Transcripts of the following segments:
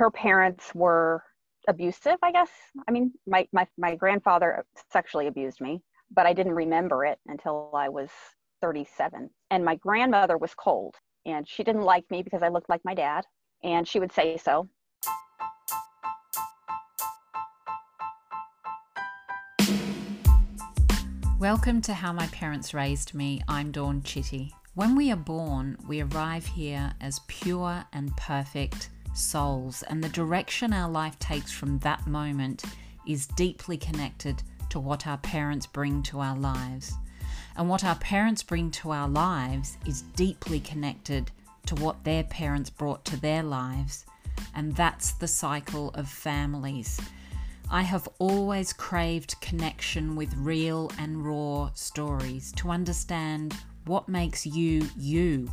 her parents were abusive, I guess. I mean, my, my, my grandfather sexually abused me, but I didn't remember it until I was 37. And my grandmother was cold and she didn't like me because I looked like my dad. And she would say so. Welcome to How My Parents Raised Me. I'm Dawn Chitty. When we are born, we arrive here as pure and perfect souls, and the direction our life takes from that moment is deeply connected to what our parents bring to our lives. And what our parents bring to our lives is deeply connected to what their parents brought to their lives. And that's the cycle of families. I have always craved connection with real and raw stories to understand what makes you you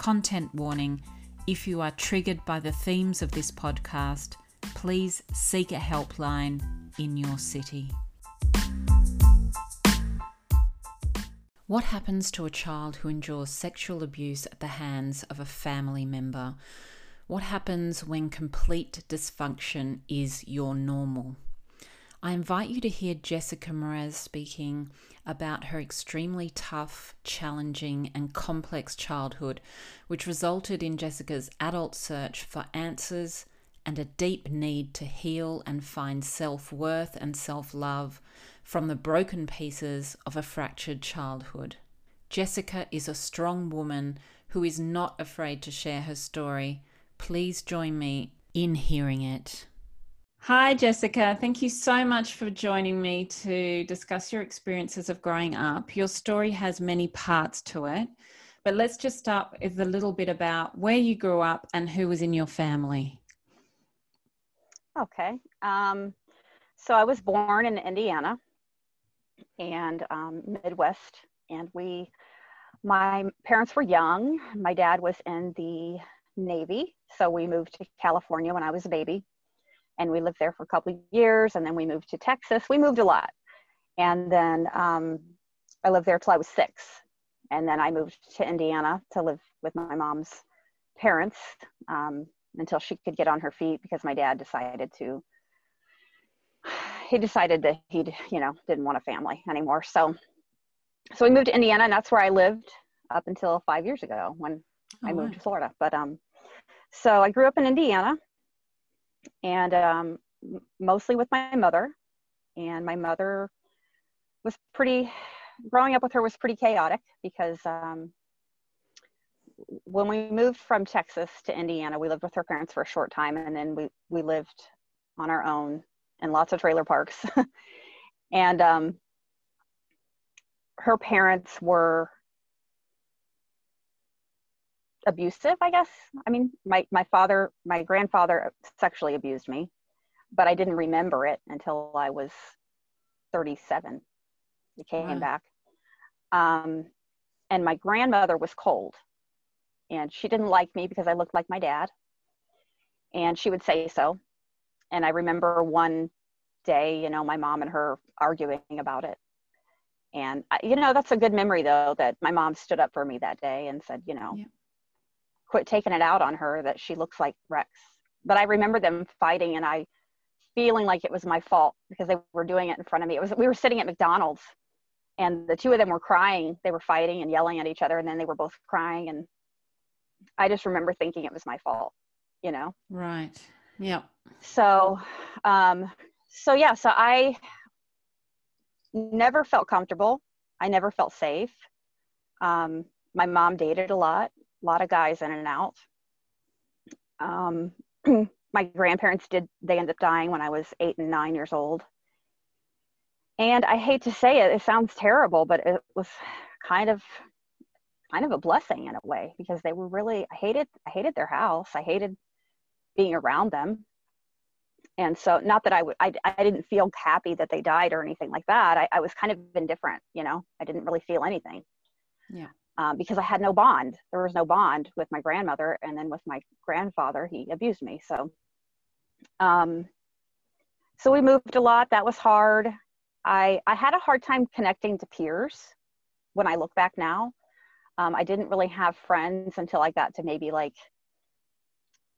Content warning if you are triggered by the themes of this podcast, please seek a helpline in your city. What happens to a child who endures sexual abuse at the hands of a family member? What happens when complete dysfunction is your normal? I invite you to hear Jessica Mraz speaking about her extremely tough, challenging, and complex childhood, which resulted in Jessica's adult search for answers and a deep need to heal and find self worth and self love from the broken pieces of a fractured childhood. Jessica is a strong woman who is not afraid to share her story. Please join me in hearing it. Hi, Jessica. Thank you so much for joining me to discuss your experiences of growing up. Your story has many parts to it, but let's just start with a little bit about where you grew up and who was in your family. Okay. Um, so I was born in Indiana and um, Midwest, and we, my parents were young. My dad was in the Navy, so we moved to California when I was a baby and we lived there for a couple of years and then we moved to texas. We moved a lot. And then um, i lived there till i was six. And then i moved to indiana to live with my mom's parents um, until she could get on her feet because my dad decided to he decided that he you know didn't want a family anymore. So so we moved to indiana and that's where i lived up until five years ago when oh, i moved wow. to florida. But um so i grew up in indiana and um, mostly with my mother. And my mother was pretty, growing up with her was pretty chaotic because um, when we moved from Texas to Indiana, we lived with her parents for a short time and then we, we lived on our own in lots of trailer parks. and um, her parents were abusive i guess. I mean my, my father my grandfather sexually abused me but i didn't remember it until i was 37 he came wow. back. Um, and my grandmother was cold and she didn't like me because i looked like my dad and she would say so. And i remember one day you know my mom and her arguing about it. And you know that's a good memory though that my mom stood up for me that day and said you know yeah quit taking it out on her that she looks like Rex. But I remember them fighting and I feeling like it was my fault because they were doing it in front of me. It was we were sitting at McDonald's and the two of them were crying. They were fighting and yelling at each other and then they were both crying and I just remember thinking it was my fault, you know. Right. Yeah. So um so yeah, so I never felt comfortable. I never felt safe. Um my mom dated a lot a lot of guys in and out. Um, my grandparents did, they ended up dying when I was eight and nine years old. And I hate to say it, it sounds terrible, but it was kind of kind of a blessing in a way because they were really I hated I hated their house. I hated being around them. and so not that I would I, I didn't feel happy that they died or anything like that I, I was kind of indifferent you know I didn't really feel anything yeah um, because I had no bond. There was no bond with my grandmother and then with my grandfather he abused me so um so we moved a lot. That was hard. I I had a hard time connecting to peers when I look back now. Um, I didn't really have friends until I got to maybe like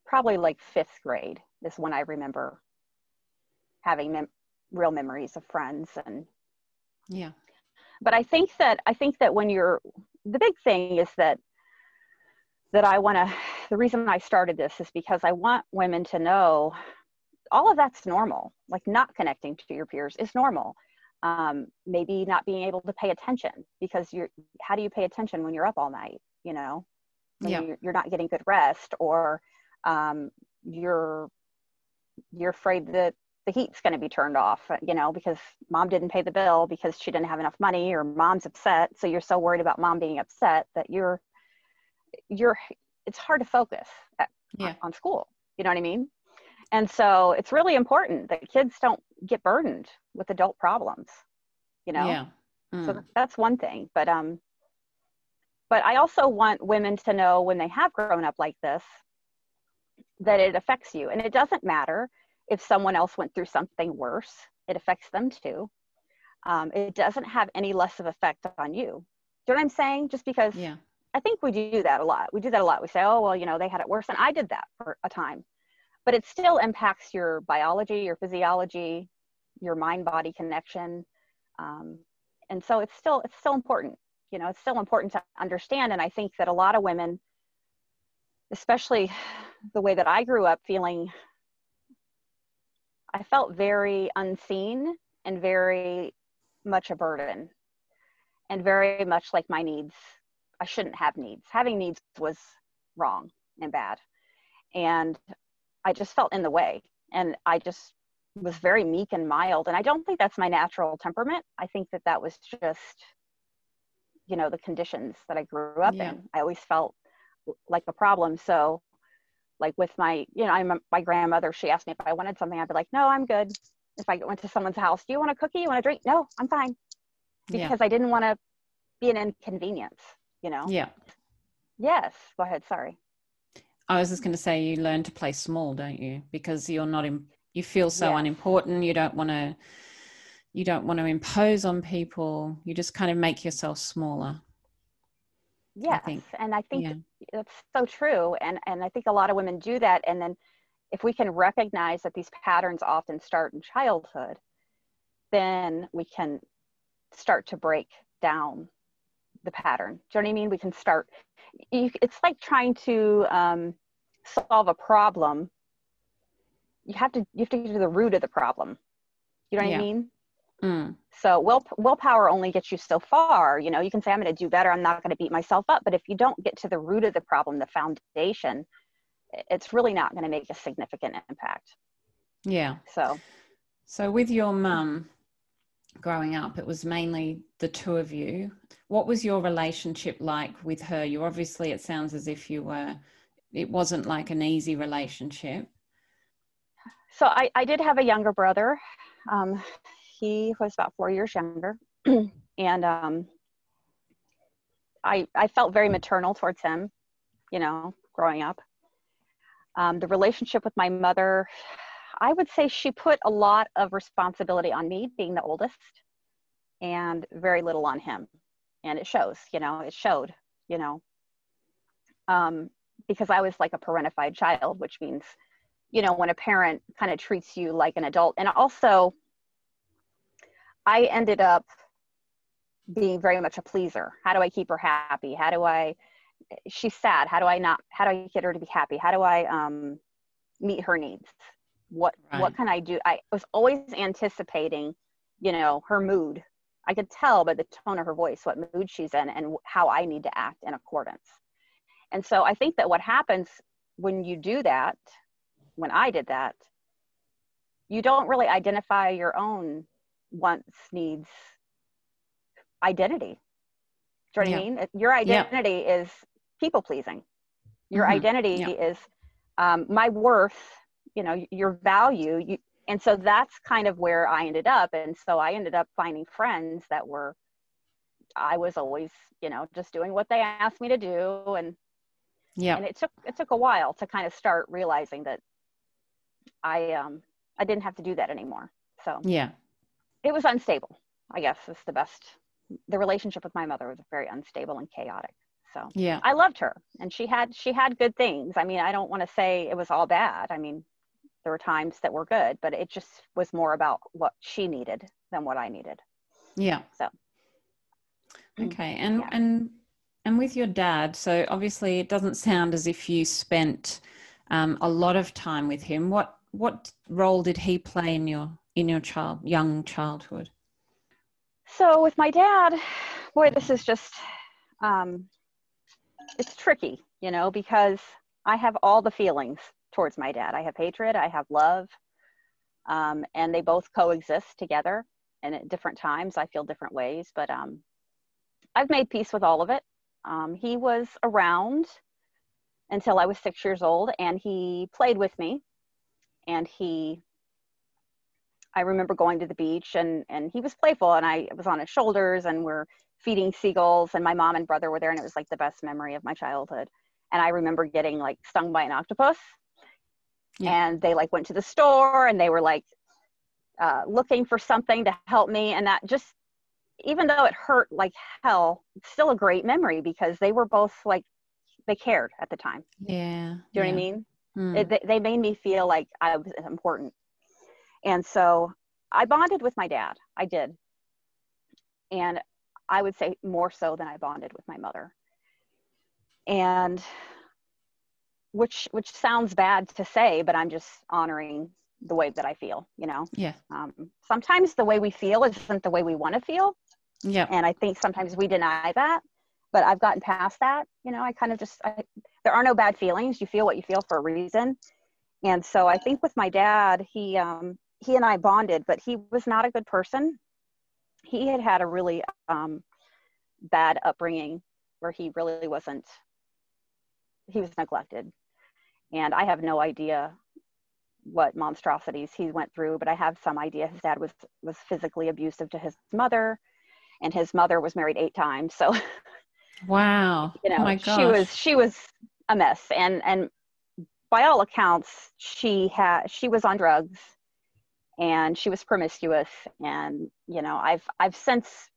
probably like fifth grade is when I remember having mem- real memories of friends and yeah. But i think that i think that when you're the big thing is that that i want to the reason i started this is because i want women to know all of that's normal. Like not connecting to your peers is normal. Um, maybe not being able to pay attention because you're how do you pay attention when you're up all night you know? When yeah. you're, you're not getting good rest or um, you're you're afraid that the heat's going to be turned off, you know, because mom didn't pay the bill because she didn't have enough money or mom's upset. So you're so worried about mom being upset that you're, you're, it's hard to focus at, yeah. on school. You know what I mean? And so it's really important that kids don't get burdened with adult problems, you know? Yeah. Mm. So that's one thing. But, um, but I also want women to know when they have grown up like this that it affects you. And it doesn't matter if someone else went through something worse, it affects them too. Um, it doesn't have any less of effect on you. Do you know what I'm saying? Just because yeah. I think we do that a lot. We do that a lot. We say, oh, well, you know, they had it worse. And I did that for a time. But it still impacts your biology, your physiology, your mind body connection. Um, and so it's still it's still important. You know, it's still important to understand. And I think that a lot of women, especially the way that I grew up feeling I felt very unseen and very much a burden and very much like my needs. I shouldn't have needs. Having needs was wrong and bad. And I just felt in the way. And I just was very meek and mild. And I don't think that's my natural temperament. I think that that was just, you know, the conditions that I grew up yeah. in. I always felt like a problem. So like with my you know i'm my grandmother she asked me if i wanted something i'd be like no i'm good. If i went to someone's house do you want a cookie? You want a drink? No i'm fine. Because yeah. i didn't want to be an inconvenience you know? Yeah. Yes go ahead sorry. I was just going to say you learn to play small don't you? Because you're not in you feel so unimportant you don't want to you don't want to impose on people you just kind of make yourself smaller yes I and i think yeah. that's so true and and i think a lot of women do that and then if we can recognize that these patterns often start in childhood then we can start to break down the pattern. Do you know what i mean? We can start you, it's like trying to um, solve a problem. You have to you have to get to the root of the problem. You know what yeah. i mean Mm. So will willpower only gets you so far. You know, you can say I'm going to do better. I'm not going to beat myself up. But if you don't get to the root of the problem, the foundation, it's really not going to make a significant impact. Yeah. So. So with your mum growing up, it was mainly the two of you. What was your relationship like with her? You obviously, it sounds as if you were. It wasn't like an easy relationship. So I, I did have a younger brother. Um, he was about four years younger, and um, I I felt very maternal towards him, you know, growing up. Um, the relationship with my mother, I would say she put a lot of responsibility on me, being the oldest, and very little on him, and it shows. You know, it showed. You know, um, because I was like a parentified child, which means, you know, when a parent kind of treats you like an adult, and also I ended up being very much a pleaser. How do I keep her happy? How do I, she's sad. How do I not, how do I get her to be happy? How do I um, meet her needs? What, right. what can I do? I was always anticipating, you know, her mood. I could tell by the tone of her voice what mood she's in and how I need to act in accordance. And so I think that what happens when you do that, when I did that, you don't really identify your own wants, needs, identity. Do you know what yeah. I mean? Your identity yeah. is people pleasing. Your mm-hmm. identity yeah. is um, my worth you know your value you, and so that's kind of where i ended up and so i ended up finding friends that were i was always you know just doing what they asked me to do and yeah and it took it took a while to kind of start realizing that i um i didn't have to do that anymore so yeah it was unstable i guess is the best the relationship with my mother was very unstable and chaotic so. Yeah. I loved her and she had she had good things. I mean i don't want to say it was all bad. I mean there were times that were good but it just was more about what she needed than what i needed. Yeah. So. Okay and yeah. and and with your dad so obviously it doesn't sound as if you spent um, a lot of time with him. What what role did he play in your in your child young childhood? So with my dad boy this is just um, it's tricky you know because i have all the feelings towards my dad. I have hatred i have love um, and they both coexist together and at different times. I feel different ways but um, i've made peace with all of it. Um, he was around until i was six years old and he played with me and he I remember going to the beach and and he was playful and I was on his shoulders and we're feeding seagulls and my mom and brother were there and it was like the best memory of my childhood. And I remember getting like stung by an octopus. Yeah. And they like went to the store and they were like uh, looking for something to help me and that just even though it hurt like hell, it's still a great memory because they were both like they cared at the time. Yeah. Do you know what I mean? Mm. It, they, they made me feel like I was important and so I bonded with my dad. I did. And I would say more so than I bonded with my mother. And which which sounds bad to say, but I'm just honoring the way that I feel, you know. Yeah. Um, sometimes the way we feel isn't the way we want to feel. Yeah. And I think sometimes we deny that, but I've gotten past that. You know, I kind of just I, there are no bad feelings. You feel what you feel for a reason. And so I think with my dad, he um, he and I bonded, but he was not a good person. He had had a really um, bad upbringing where he really wasn't, he was neglected. And I have no idea what monstrosities he went through, but I have some idea his dad was, was physically abusive to his mother and his mother was married eight times. So, wow. you know, oh my gosh. she was, she was a mess. And, and by all accounts, she had, she was on drugs and she was promiscuous and you know i've i've since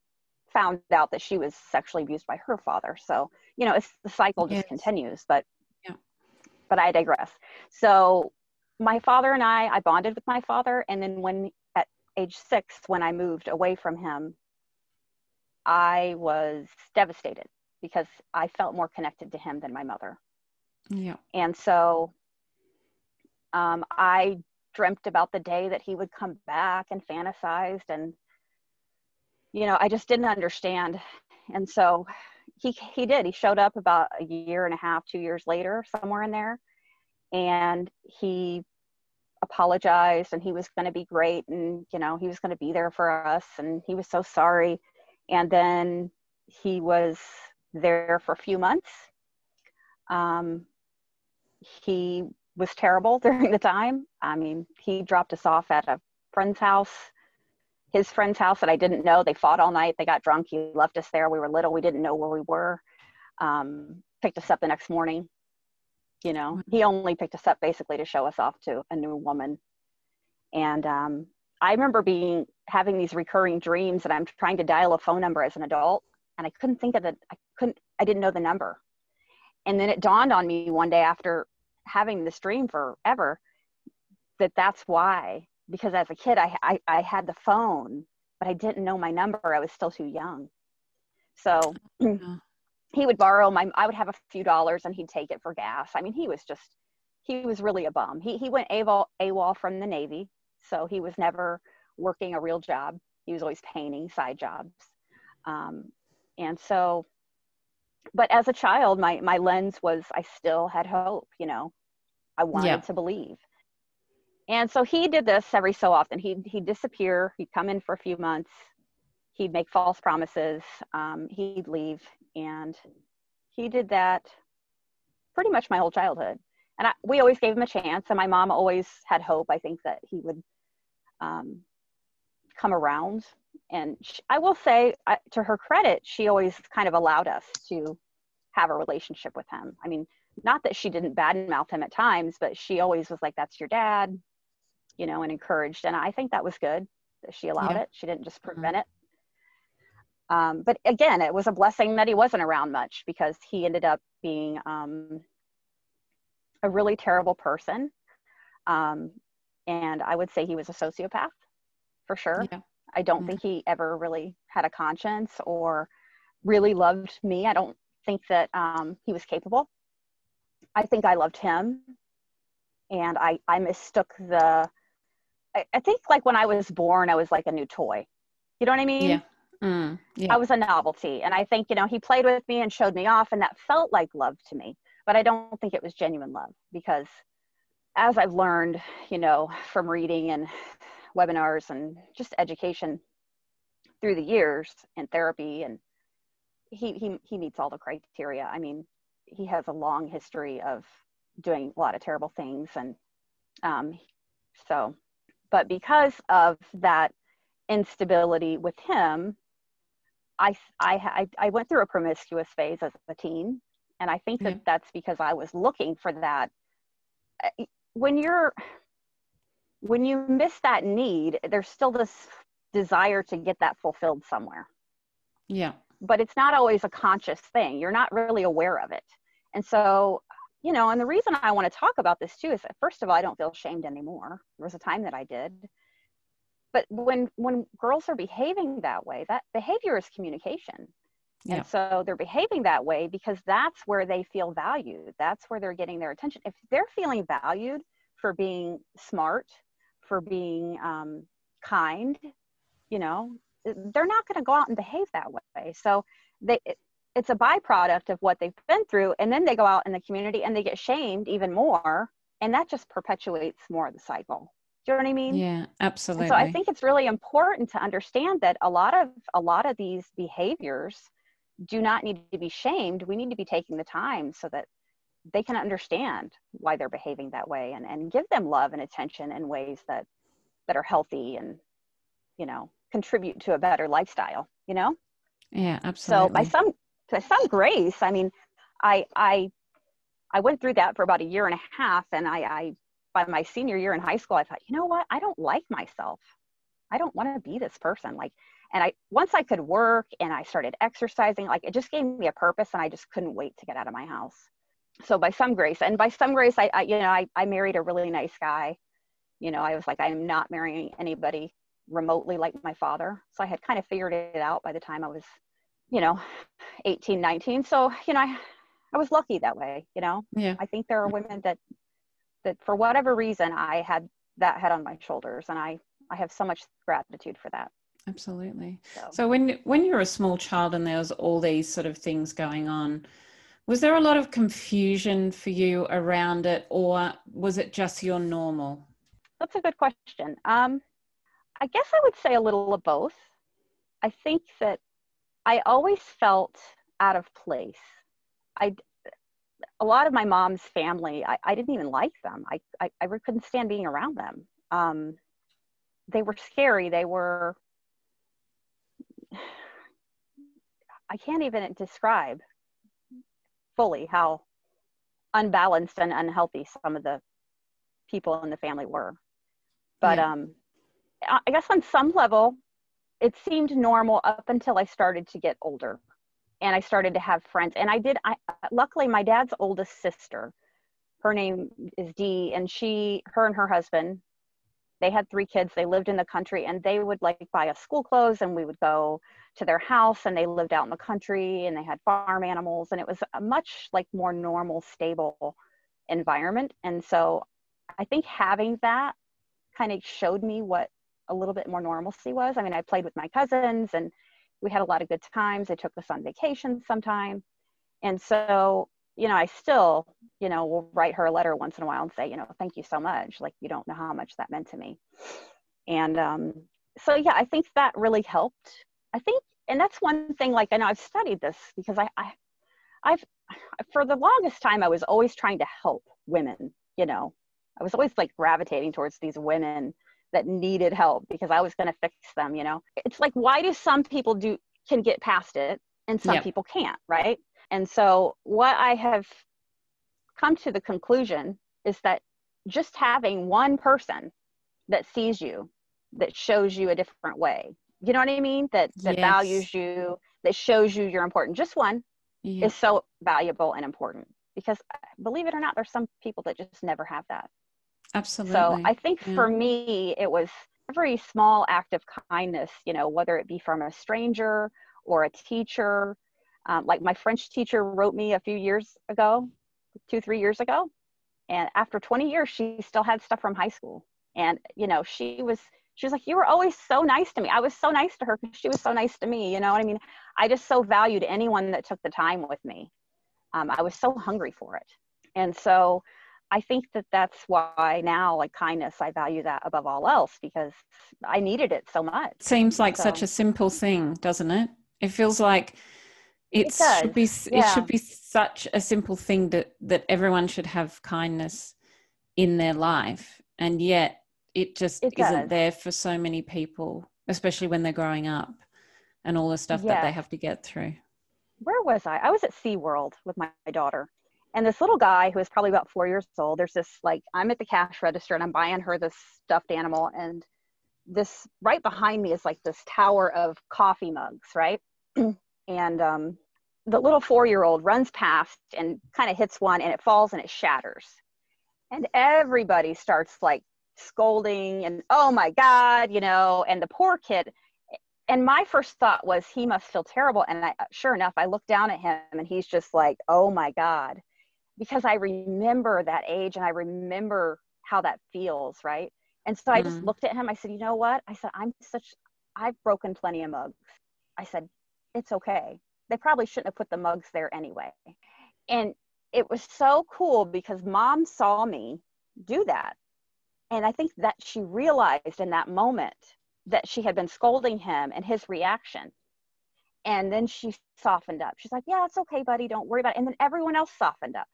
found out that she was sexually abused by her father so you know it's the cycle just yes. continues but yeah. but i digress so my father and i i bonded with my father and then when at age six when i moved away from him i was devastated because i felt more connected to him than my mother yeah and so um, i dreamt about the day that he would come back and fantasized and you know i just didn't understand. And so he he did. He showed up about a year and a half two years later somewhere in there. And he apologized and he was going to be great and you know he was going to be there for us and he was so sorry. And then he was there for a few months. Um, he was terrible during the time. I mean, he dropped us off at a friend's house, his friend's house that I didn't know. They fought all night. They got drunk. He left us there. We were little. We didn't know where we were. Um, picked us up the next morning. You know, he only picked us up basically to show us off to a new woman. And um, I remember being having these recurring dreams that I'm trying to dial a phone number as an adult, and I couldn't think of it. I couldn't. I didn't know the number. And then it dawned on me one day after having this dream forever that that's why because as a kid I, I, I had the phone but i didn't know my number. I was still too young. So he would borrow my i would have a few dollars and he'd take it for gas. I mean he was just he was really a bum. He, he went AWOL, AWOL from the navy so he was never working a real job. He was always painting side jobs. Um, and so but as a child my my lens was i still had hope you know i wanted yeah. to believe and so he did this every so often he'd, he'd disappear he'd come in for a few months he'd make false promises um, he'd leave and he did that pretty much my whole childhood and I, we always gave him a chance. And my mom always had hope. I think that he would um, come around. And she, I will say, I, to her credit, she always kind of allowed us to have a relationship with him. I mean, not that she didn't badmouth him at times, but she always was like, "That's your dad," you know, and encouraged. And I think that was good that she allowed yeah. it. She didn't just mm-hmm. prevent mm-hmm. it. Um, but again, it was a blessing that he wasn't around much because he ended up being um, a really terrible person. Um, and I would say he was a sociopath for sure. Yeah. I don't mm-hmm. think he ever really had a conscience or really loved me. I don't think that um, he was capable. I think I loved him. And I, I mistook the, I, I think like when I was born, I was like a new toy. You know what I mean? Yeah. Mm, yeah. I was a novelty. And I think, you know, he played with me and showed me off, and that felt like love to me. But I don't think it was genuine love because as I've learned, you know, from reading and webinars and just education through the years and therapy and he he he meets all the criteria. I mean, he has a long history of doing a lot of terrible things and um so but because of that instability with him I, I, I went through a promiscuous phase as a teen. And I think that yeah. that's because I was looking for that. Uh, when you're, when you miss that need, there's still this desire to get that fulfilled somewhere. Yeah. But it's not always a conscious thing. You're not really aware of it. And so, you know, and the reason I want to talk about this too is that, first of all, I don't feel shamed anymore. There was a time that I did but when when girls are behaving that way that behavior is communication yeah. and so they're behaving that way because that's where they feel valued that's where they're getting their attention if they're feeling valued for being smart for being um, kind you know they're not going to go out and behave that way so they it's a byproduct of what they've been through and then they go out in the community and they get shamed even more and that just perpetuates more of the cycle do you know what I mean? Yeah, absolutely. And so I think it's really important to understand that a lot of a lot of these behaviors do not need to be shamed. We need to be taking the time so that they can understand why they're behaving that way and, and give them love and attention in ways that that are healthy and you know contribute to a better lifestyle you know yeah absolutely so by some by some grace i mean i i i went through that for about a year and a half and i i by my senior year in high school, I thought, you know what? I don't like myself. I don't want to be this person. Like, and I, once I could work and I started exercising, like it just gave me a purpose and I just couldn't wait to get out of my house. So by some grace, and by some grace, I, I you know, I, I married a really nice guy. You know, I was like, I'm not marrying anybody remotely like my father. So I had kind of figured it out by the time I was, you know, 18, 19. So, you know, I, I was lucky that way, you know. Yeah. I think there are women that that for whatever reason I had that head on my shoulders and I I have so much gratitude for that. Absolutely. So, so when when you're a small child and there was all these sort of things going on, was there a lot of confusion for you around it or was it just your normal? That's a good question. Um, I guess I would say a little of both. I think that I always felt out of place. I a lot of my mom's family, I, I didn't even like them. I, I, I couldn't stand being around them. Um, they were scary. They were, I can't even describe fully how unbalanced and unhealthy some of the people in the family were. But yeah. um, I guess on some level, it seemed normal up until I started to get older and I started to have friends. And I did. I luckily my dad's oldest sister, her name is Dee, and she, her and her husband, they had three kids. They lived in the country, and they would like buy us school clothes, and we would go to their house. And they lived out in the country, and they had farm animals, and it was a much like more normal, stable environment. And so, I think having that kind of showed me what a little bit more normalcy was. I mean, I played with my cousins and we had a lot of good times. They took us on vacation sometime. And so, you know, I still, you know, will write her a letter once in a while and say, you know, thank you so much. Like, you don't know how much that meant to me. And um, so, yeah, I think that really helped. I think, and that's one thing, like, I know I've studied this because I, I, I've for the longest time I was always trying to help women, you know. I was always like gravitating towards these women that needed help because I was going to fix them, you know. It's like why do some people do can get past it and some yep. people can't, right? And so what I have come to the conclusion is that just having one person that sees you that shows you a different way you know what i mean? That that yes. values you that shows you you're important. Just one is so valuable and important because uh, believe it or not there's some people that just never have that. Absolutely. So i think yeah. for me it was every small act of kindness you know whether it be from a stranger or a teacher um, like my french teacher wrote me a few years ago two three years ago and after 20 years she still had stuff from high school. And you know she was she was like you were always so nice to me. I was so nice to her because she was so nice to me you know what i mean? I just so valued anyone that took the time with me. Um, i was so hungry for it. And so i think that that's why now like kindness i value that above all else because i needed it so much. Seems like so. such a simple thing doesn't it? It feels like it, it should be yeah. it should be such a simple thing that that everyone should have kindness in their life and yet it just it isn't there for so many people, especially when they're growing up and all the stuff that they have to get through. Where was I? I was at SeaWorld with my, my daughter. And this little guy who is probably about four years old, there's this like, I'm at the cash register and I'm buying her this stuffed animal. And this right behind me is like this tower of coffee mugs, right? and um, the little four year old runs past and kind of hits one and it falls and it shatters. And everybody starts like scolding and oh my god you know and the poor kid and my first thought was he must feel terrible and I, sure enough i look down at him and he's just like oh my god because i remember that age and i remember how that feels right and so i just mm-hmm. looked at him i said you know what i said i'm such i've broken plenty of mugs i said it's okay they probably shouldn't have put the mugs there anyway and it was so cool because mom saw me do that and I think that she realized in that moment that she had been scolding him and his reaction. And then she softened up. She's like, Yeah, it's okay, buddy. Don't worry about it. And then everyone else softened up.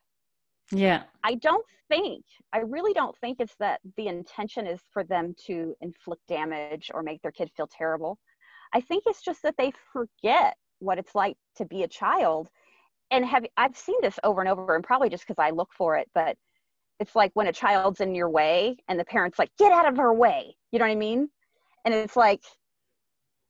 Yeah. I don't think, I really don't think it's that the intention is for them to inflict damage or make their kid feel terrible. I think it's just that they forget what it's like to be a child. And have I've seen this over and over, and probably just because I look for it, but it's like when a child's in your way and the parents like get out of her way. You know what i mean? And it's like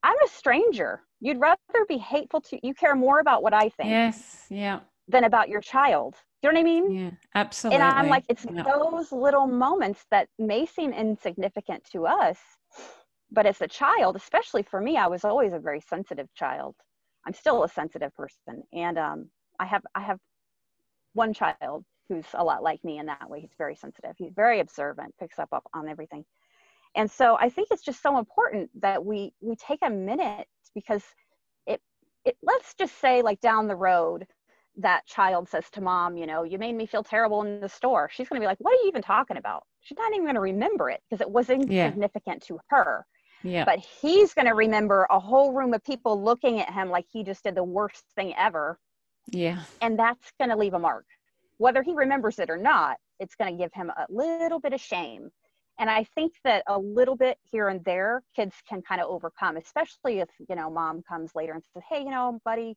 i'm a stranger. You'd rather be hateful to you care more about what i think yes yeah. than about your child. You know what i mean? Yeah absolutely and i'm like it's yeah. those little moments that may seem insignificant to us but as a child especially for me i was always a very sensitive child i'm still a sensitive person and um, i have i have one child who's a lot like me in that way. He's very sensitive. He's very observant, picks up, up on everything. And so I think it's just so important that we we take a minute because it it let's just say like down the road that child says to mom, you know, you made me feel terrible in the store. She's going to be like, what are you even talking about? She's not even going to remember it because it was insignificant yeah. to her. Yeah. But he's going to remember a whole room of people looking at him like he just did the worst thing ever. Yeah. And that's going to leave a mark whether he remembers it or not, it's going to give him a little bit of shame. And I think that a little bit here and there, kids can kind of overcome, especially if, you know, mom comes later and says, Hey, you know, buddy,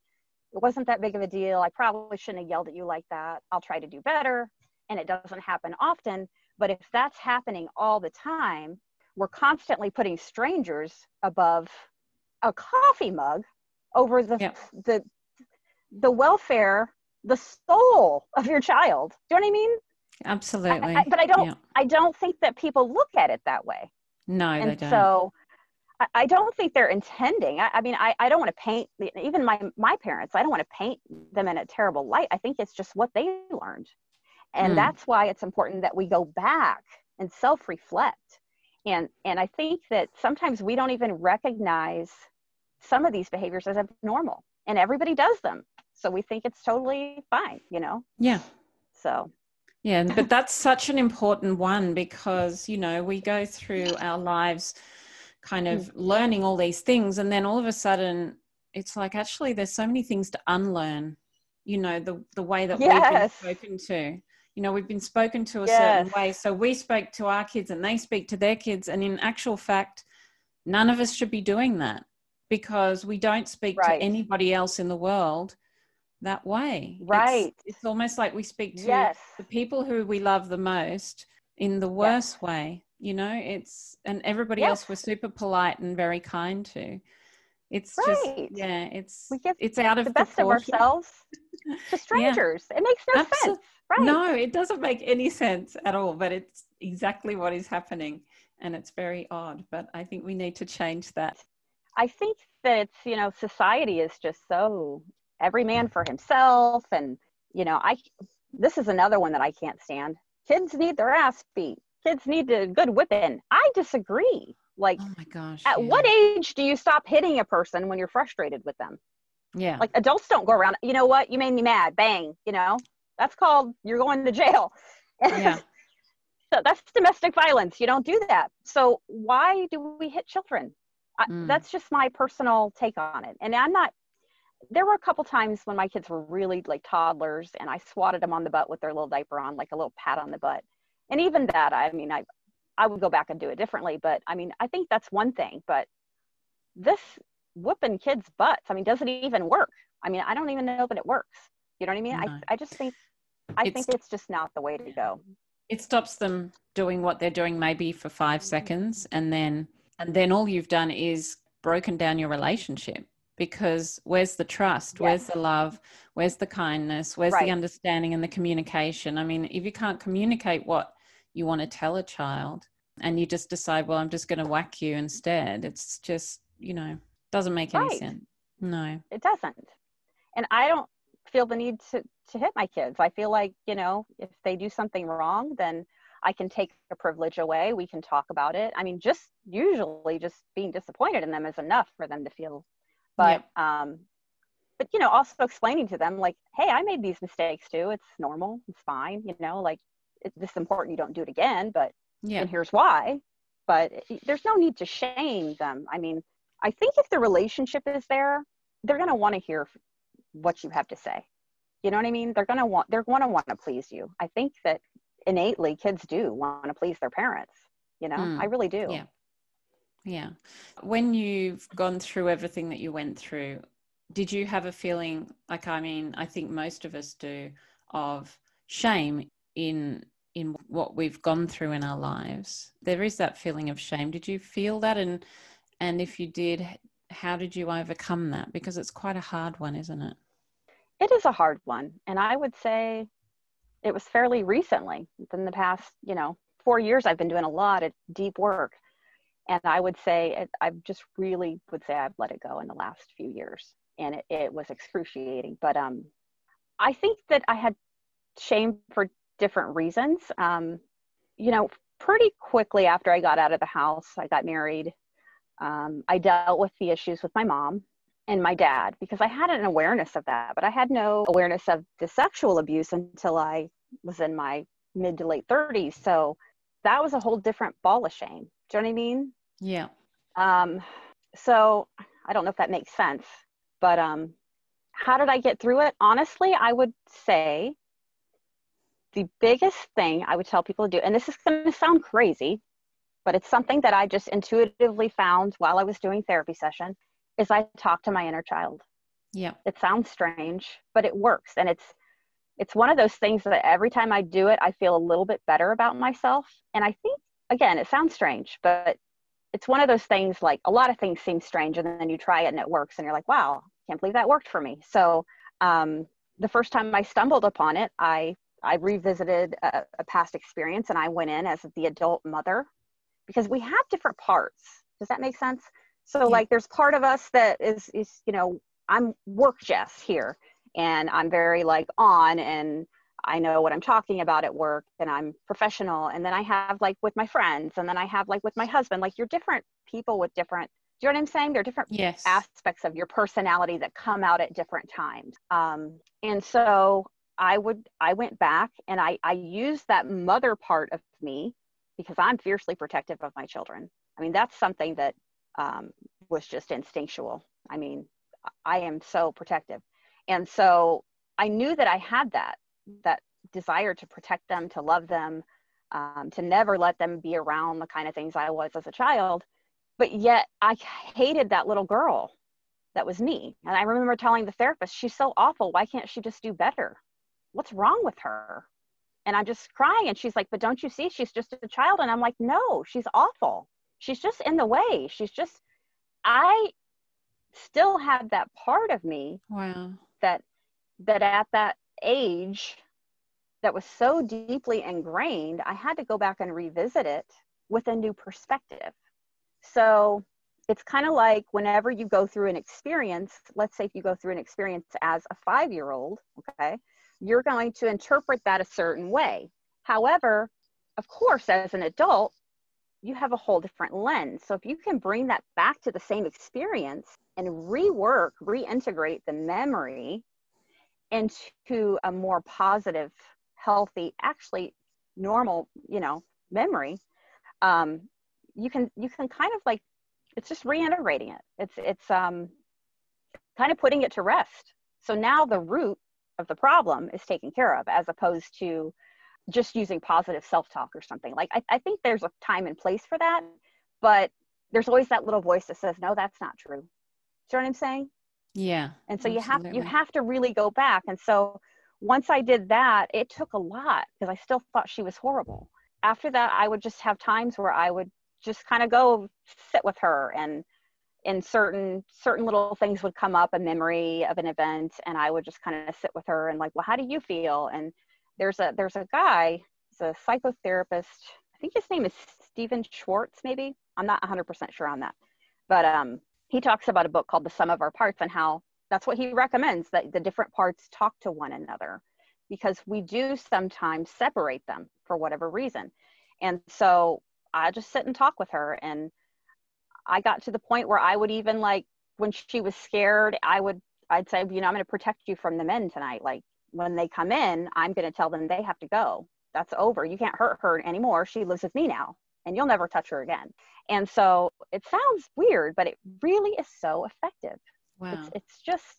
it wasn't that big of a deal. I probably shouldn't have yelled at you like that. I'll try to do better. And it doesn't happen often. But if that's happening all the time, we're constantly putting strangers above a coffee mug over the, yeah. the, the welfare the soul of your child. Do you know what I mean? Absolutely. I, I, but I don't. Yeah. I don't think that people look at it that way. No, and they don't. So I, I don't think they're intending. I, I mean, I, I don't want to paint even my my parents. I don't want to paint them in a terrible light. I think it's just what they learned, and mm. that's why it's important that we go back and self reflect. And and I think that sometimes we don't even recognize some of these behaviors as abnormal, and everybody does them. So we think it's totally fine you know? Yeah. So. Yeah but that's such an important one because you know we go through our lives kind of mm. learning all these things and then all of a sudden it's like actually there's so many things to unlearn you know the the way that yes. we've been spoken to you know we've been spoken to a yes. certain way so we spoke to our kids and they speak to their kids and in actual fact none of us should be doing that because we don't speak right. to anybody else in the world that way right it's, it's almost like we speak to yes. the people who we love the most in the worst yes. way you know it's and everybody else we're super polite and very kind to it's right. just yeah it's we give it's out of the best of ourselves to strangers. Yeah. it makes no Absol- sense. right. no it doesn't make any sense at all but it's exactly what is happening and it's very odd but i think we need to change that. I think that it's you know society is just so every man for himself and you know i this is another one that i can't stand. Kids need their ass beat. Kids need a good whipping. I disagree like, oh my gosh. At yeah. what age do you stop hitting a person when you're frustrated with them? Yeah. Like adults don't go around, you know what? You made me mad. Bang. You know, that's called you're going to jail. Yeah. so that's domestic violence. You don't do that. So why do we hit children? Mm. That's just my personal take on it. And I'm not, there were a couple times when my kids were really like toddlers and I swatted them on the butt with their little diaper on, like a little pat on the butt. And even that, I mean, I, I would go back and do it differently. But I mean, I think that's one thing. But this whooping kids' butts, I mean, does it even work? I mean, I don't even know that it works. You know what I mean? No. I, I just think, I it's, think it's just not the way to go. It stops them doing what they're doing maybe for five mm-hmm. seconds. And then, and then all you've done is broken down your relationship because where's the trust? Where's the love? Where's the kindness? Where's right. the understanding and the communication? I mean, if you can't communicate what you want to tell a child and you just decide well i'm just going to whack you instead. It's just you know doesn't make any sense. No. It doesn't. And i don't feel the need to to hit my kids. I feel like you know if they do something wrong then i can take the privilege away. We can talk about it. I mean just usually just being disappointed in them is enough for them to feel. But yeah. um but you know also explaining to them like hey i made these mistakes too. It's normal. It's fine. You know like it's this important you don't do it again but yeah. and here's why. But there's no need to shame them. I mean i think if the relationship is there they're going to want to hear what you have to say. You know what i mean? They're going to want they're going to want to please you. I think that innately kids do want to please their parents you know? Mm. i really do. Yeah. Yeah. When you've gone through everything that you went through did you have a feeling like i mean i think most of us do of shame in in what we've gone through in our lives. There is that feeling of shame. Did you feel that? And and if you did how did you overcome that? Because it's quite a hard one isn't it? It is a hard one. And i would say it was fairly recently in the past you know four years i've been doing a lot of deep work. And i would say i just really would say i've let it go in the last few years. And it, it was excruciating. But um i think that i had shame for different reasons. Um, you know, pretty quickly after I got out of the house, I got married. Um, I dealt with the issues with my mom and my dad because I had an awareness of that, but I had no awareness of the sexual abuse until I was in my mid to late 30s. So that was a whole different ball of shame. Do you know what I mean? Yeah. Um, so I don't know if that makes sense, but um, how did I get through it? Honestly, I would say the biggest thing I would tell people to do, and this is going to sound crazy, but it's something that I just intuitively found while I was doing therapy session, is I talk to my inner child. Yeah. It sounds strange, but it works. And it's it's one of those things that every time I do it, I feel a little bit better about myself. And I think again, it sounds strange, but it's one of those things like a lot of things seem strange and then you try it and it works and you're like, wow, can't believe that worked for me. So um, the first time I stumbled upon it, I I revisited a, a, past experience and I went in as the adult mother because we have different parts. Does that make sense? So yeah. like there's part of us that is is you know I'm work Jess here and I'm very like on and I know what I'm talking about at work and I'm professional and then I have like with my friends and then I have like with my husband like you're different people with different do you know what I'm saying? There are different yes. aspects of your personality that come out at different times. Um, and so I would I went back and I I used that mother part of me because I'm fiercely protective of my children. I mean that's something that um, was just instinctual. I mean I am so protective, and so I knew that I had that, that desire to protect them, to love them, um, to never let them be around the kind of things I was as a child. But yet I hated that little girl. That was me. And I remember telling the therapist, she's so awful. Why can't she just do better? What's wrong with her? And I'm just crying. And she's like, But don't you see? She's just a child. And I'm like, No, she's awful. She's just in the way. She's just, I still had that part of me. Wow. That, that at that age that was so deeply ingrained, I had to go back and revisit it with a new perspective. So it's kind of like whenever you go through an experience, let's say if you go through an experience as a five year old, okay, you're going to interpret that a certain way. However, of course, as an adult, you have a whole different lens. So if you can bring that back to the same experience and rework, reintegrate the memory into a more positive healthy, actually normal, you know, memory, um, you can you can kind of like it's just reintegrating it. It's it's um, kind of putting it to rest. So now the root of the problem is taken care of, as opposed to just using positive self-talk or something. Like I, I think there's a time and place for that, but there's always that little voice that says, "No, that's not true." Do you know what I'm saying? Yeah. And so absolutely. you have you have to really go back. And so once I did that, it took a lot because I still thought she was horrible. After that, I would just have times where I would just kind of go sit with her and in certain certain little things would come up a memory of an event and i would just kind of sit with her and like well how do you feel? And there's a there's a guy he's a psychotherapist. I think his name is stephen schwartz maybe? I'm not 100% sure on that. But um he talks about a book called the sum of our parts and how that's what he recommends that the different parts talk to one another because we do sometimes separate them for whatever reason. And so i just sit and talk with her and i got to the point where i would even like when she was scared i would i'd say you know i'm going to protect you from the men tonight. Like when they come in i'm going to tell them they have to go. That's over. You can't hurt her anymore. She lives with me now and you'll never touch her again. And so it sounds weird but it really is so effective. Wow. It's, it's just,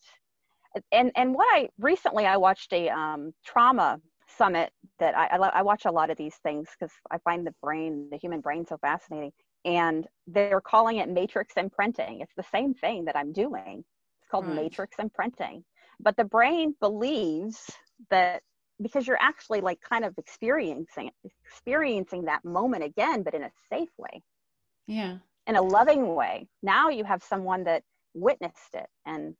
and, and what I recently, I watched a um, trauma summit that I, I, I watch a lot of these things because I find the brain, the human brain so fascinating. And they're calling it matrix imprinting. It's the same thing that I'm doing. It's called right. matrix imprinting. But the brain believes that because you're actually like kind of experiencing experiencing that moment again, but in a safe way. Yeah. In a loving way. Now you have someone that witnessed it and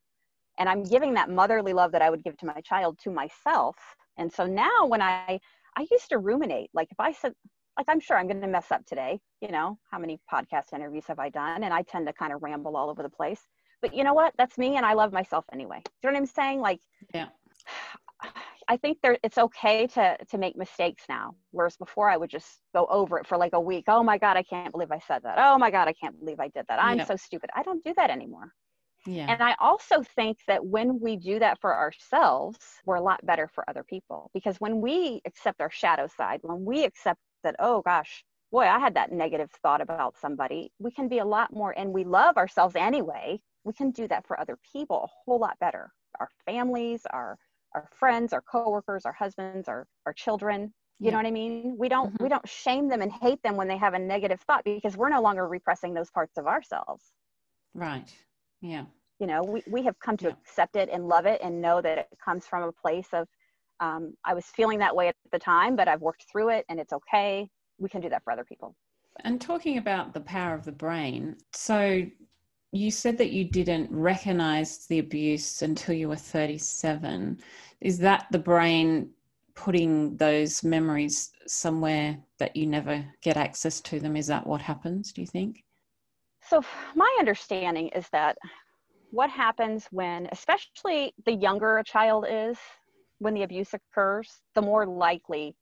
and i'm giving that motherly love that i would give to my child to myself and so now when i i used to ruminate like if i said like i'm sure i'm going to mess up today you know how many podcast interviews have i done and i tend to kind of ramble all over the place but you know what that's me and i love myself anyway do you know what i'm saying like yeah I think there it's okay to to make mistakes now. Whereas before I would just go over it for like a week. Oh my God, I can't believe I said that. Oh my God, I can't believe I did that. I'm so stupid. I don't do that anymore. Yeah. And I also think that when we do that for ourselves, we're a lot better for other people. Because when we accept our shadow side, when we accept that, oh gosh, boy, I had that negative thought about somebody, we can be a lot more, and we love ourselves anyway. We can do that for other people a whole lot better. Our families, our our friends, our coworkers, our husbands, our, our children. You yeah. know what I mean? We don't mm-hmm. we don't shame them and hate them when they have a negative thought because we're no longer repressing those parts of ourselves. Right. Yeah. You know, we, we have come to yeah. accept it and love it and know that it comes from a place of, um, I was feeling that way at the time, but I've worked through it and it's okay. We can do that for other people. And talking about the power of the brain, so you said that you didn't recognize the abuse until you were 37. Is that the brain putting those memories somewhere that you never get access to them? Is that what happens, do you think? So, my understanding is that what happens when, especially the younger a child is, when the abuse occurs, the more likely,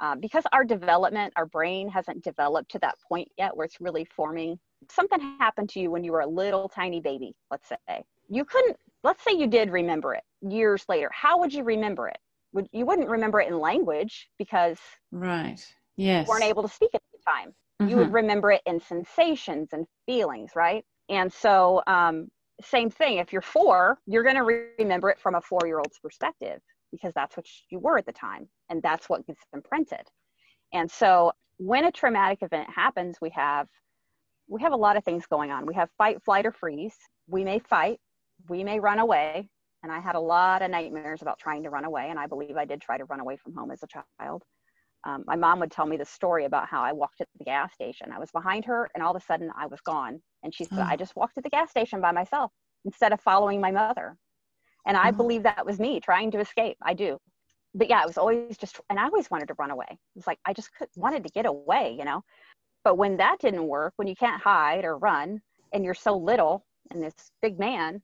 uh, because our development, our brain hasn't developed to that point yet where it's really forming. Something happened to you when you were a little tiny baby, let's say. You couldn't, let's say you did remember it years later. How would you remember it? Would, you wouldn't remember it in language because right yes you weren't able to speak at the time mm-hmm. you would mm-hmm. remember it in sensations and feelings, right? And so um, same thing. If you're four, you're going to remember it from a four year old's perspective because that's what you were at the time and that's what gets imprinted. And so when a traumatic event happens, we have we have a lot of things going on. We have fight, flight, or freeze. We may fight, we may run away. And I had a lot of nightmares about trying to run away, and I believe I did try to run away from home as a child. Um, my mom would tell me the story about how I walked to the gas station. I was behind her, and all of a sudden I was gone. And she said, oh. I just walked to the gas station by myself instead of following my mother. And I oh. believe that was me trying to escape. I do. But yeah, it was always just, and I always wanted to run away. It's like, I just could, wanted to get away, you know? But when that didn't work, when you can't hide or run and you're so little and this big man,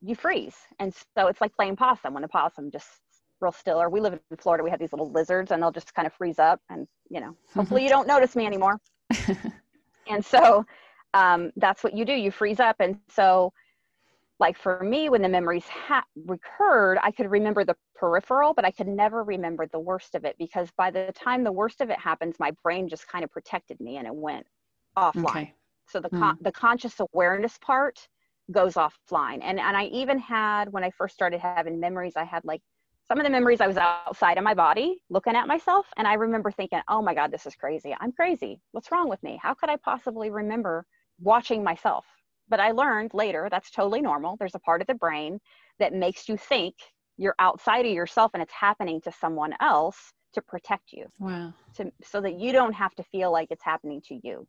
you freeze. And so it's like playing possum when the possum just real still. Or we live in Florida, we have these little lizards and they'll just kind of freeze up and, you know, hopefully you don't notice me anymore. and so um, that's what you do. You freeze up. And so like for me when the memories ha- recurred i could remember the peripheral but i could never remember the worst of it because by the time the worst of it happens my brain just kind of protected me and it went offline. Okay. so the con- mm. the conscious awareness part goes offline. And and i even had when i first started having memories i had like some of the memories i was outside of my body looking at myself and i remember thinking oh my god this is crazy. I'm crazy. What's wrong with me? How could i possibly remember watching myself but I learned later that's totally normal. There's a part of the brain that makes you think you're outside of yourself and it's happening to someone else to protect you. Wow. To, so that you don't have to feel like it's happening to you.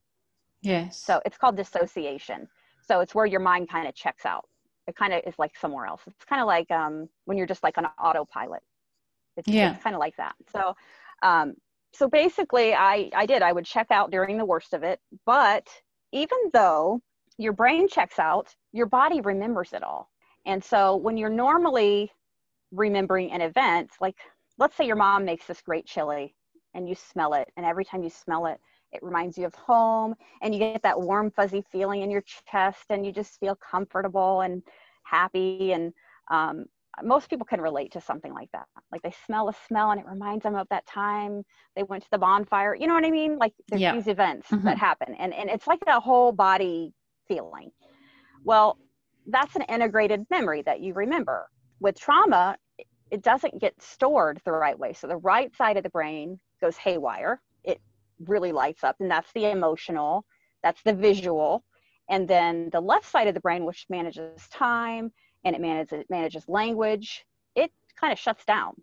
Yes. So it's called dissociation. So it's where your mind kind of checks out. It kind of is like somewhere else. It's kind of like um, when you're just like on autopilot. It's, yeah. it's kind of like that. So, um, so basically, I I did. I would check out during the worst of it, but even though your brain checks out, your body remembers it all. And so when you're normally remembering an event, like let's say your mom makes this great chili and you smell it, and every time you smell it, it reminds you of home, and you get that warm, fuzzy feeling in your chest, and you just feel comfortable and happy. And um, most people can relate to something like that. Like they smell a smell and it reminds them of that time they went to the bonfire. You know what I mean? Like there's yeah. these events mm-hmm. that happen, and and it's like a whole body feeling. Well, that's an integrated memory that you remember. With trauma, it doesn't get stored the right way. So the right side of the brain goes haywire. It really lights up, and that's the emotional, that's the visual. And then the left side of the brain, which manages time and it manages, it manages language, it kind of shuts down.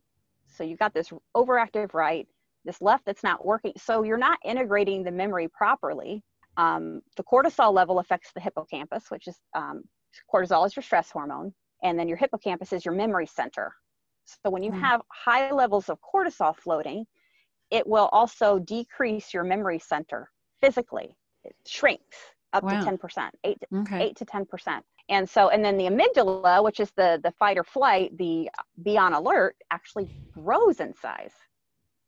So you've got this overactive right, this left that's not working. So you're not integrating the memory properly um, the cortisol level affects the hippocampus, which is um, cortisol is your stress hormone, and then your hippocampus is your memory center. So when you mm. have high levels of cortisol floating, it will also decrease your memory center physically. It shrinks up wow. to 10%, 8 to, okay. 8 to 10%. And so, and then the amygdala, which is the, the fight or flight, the be on alert, actually grows in size.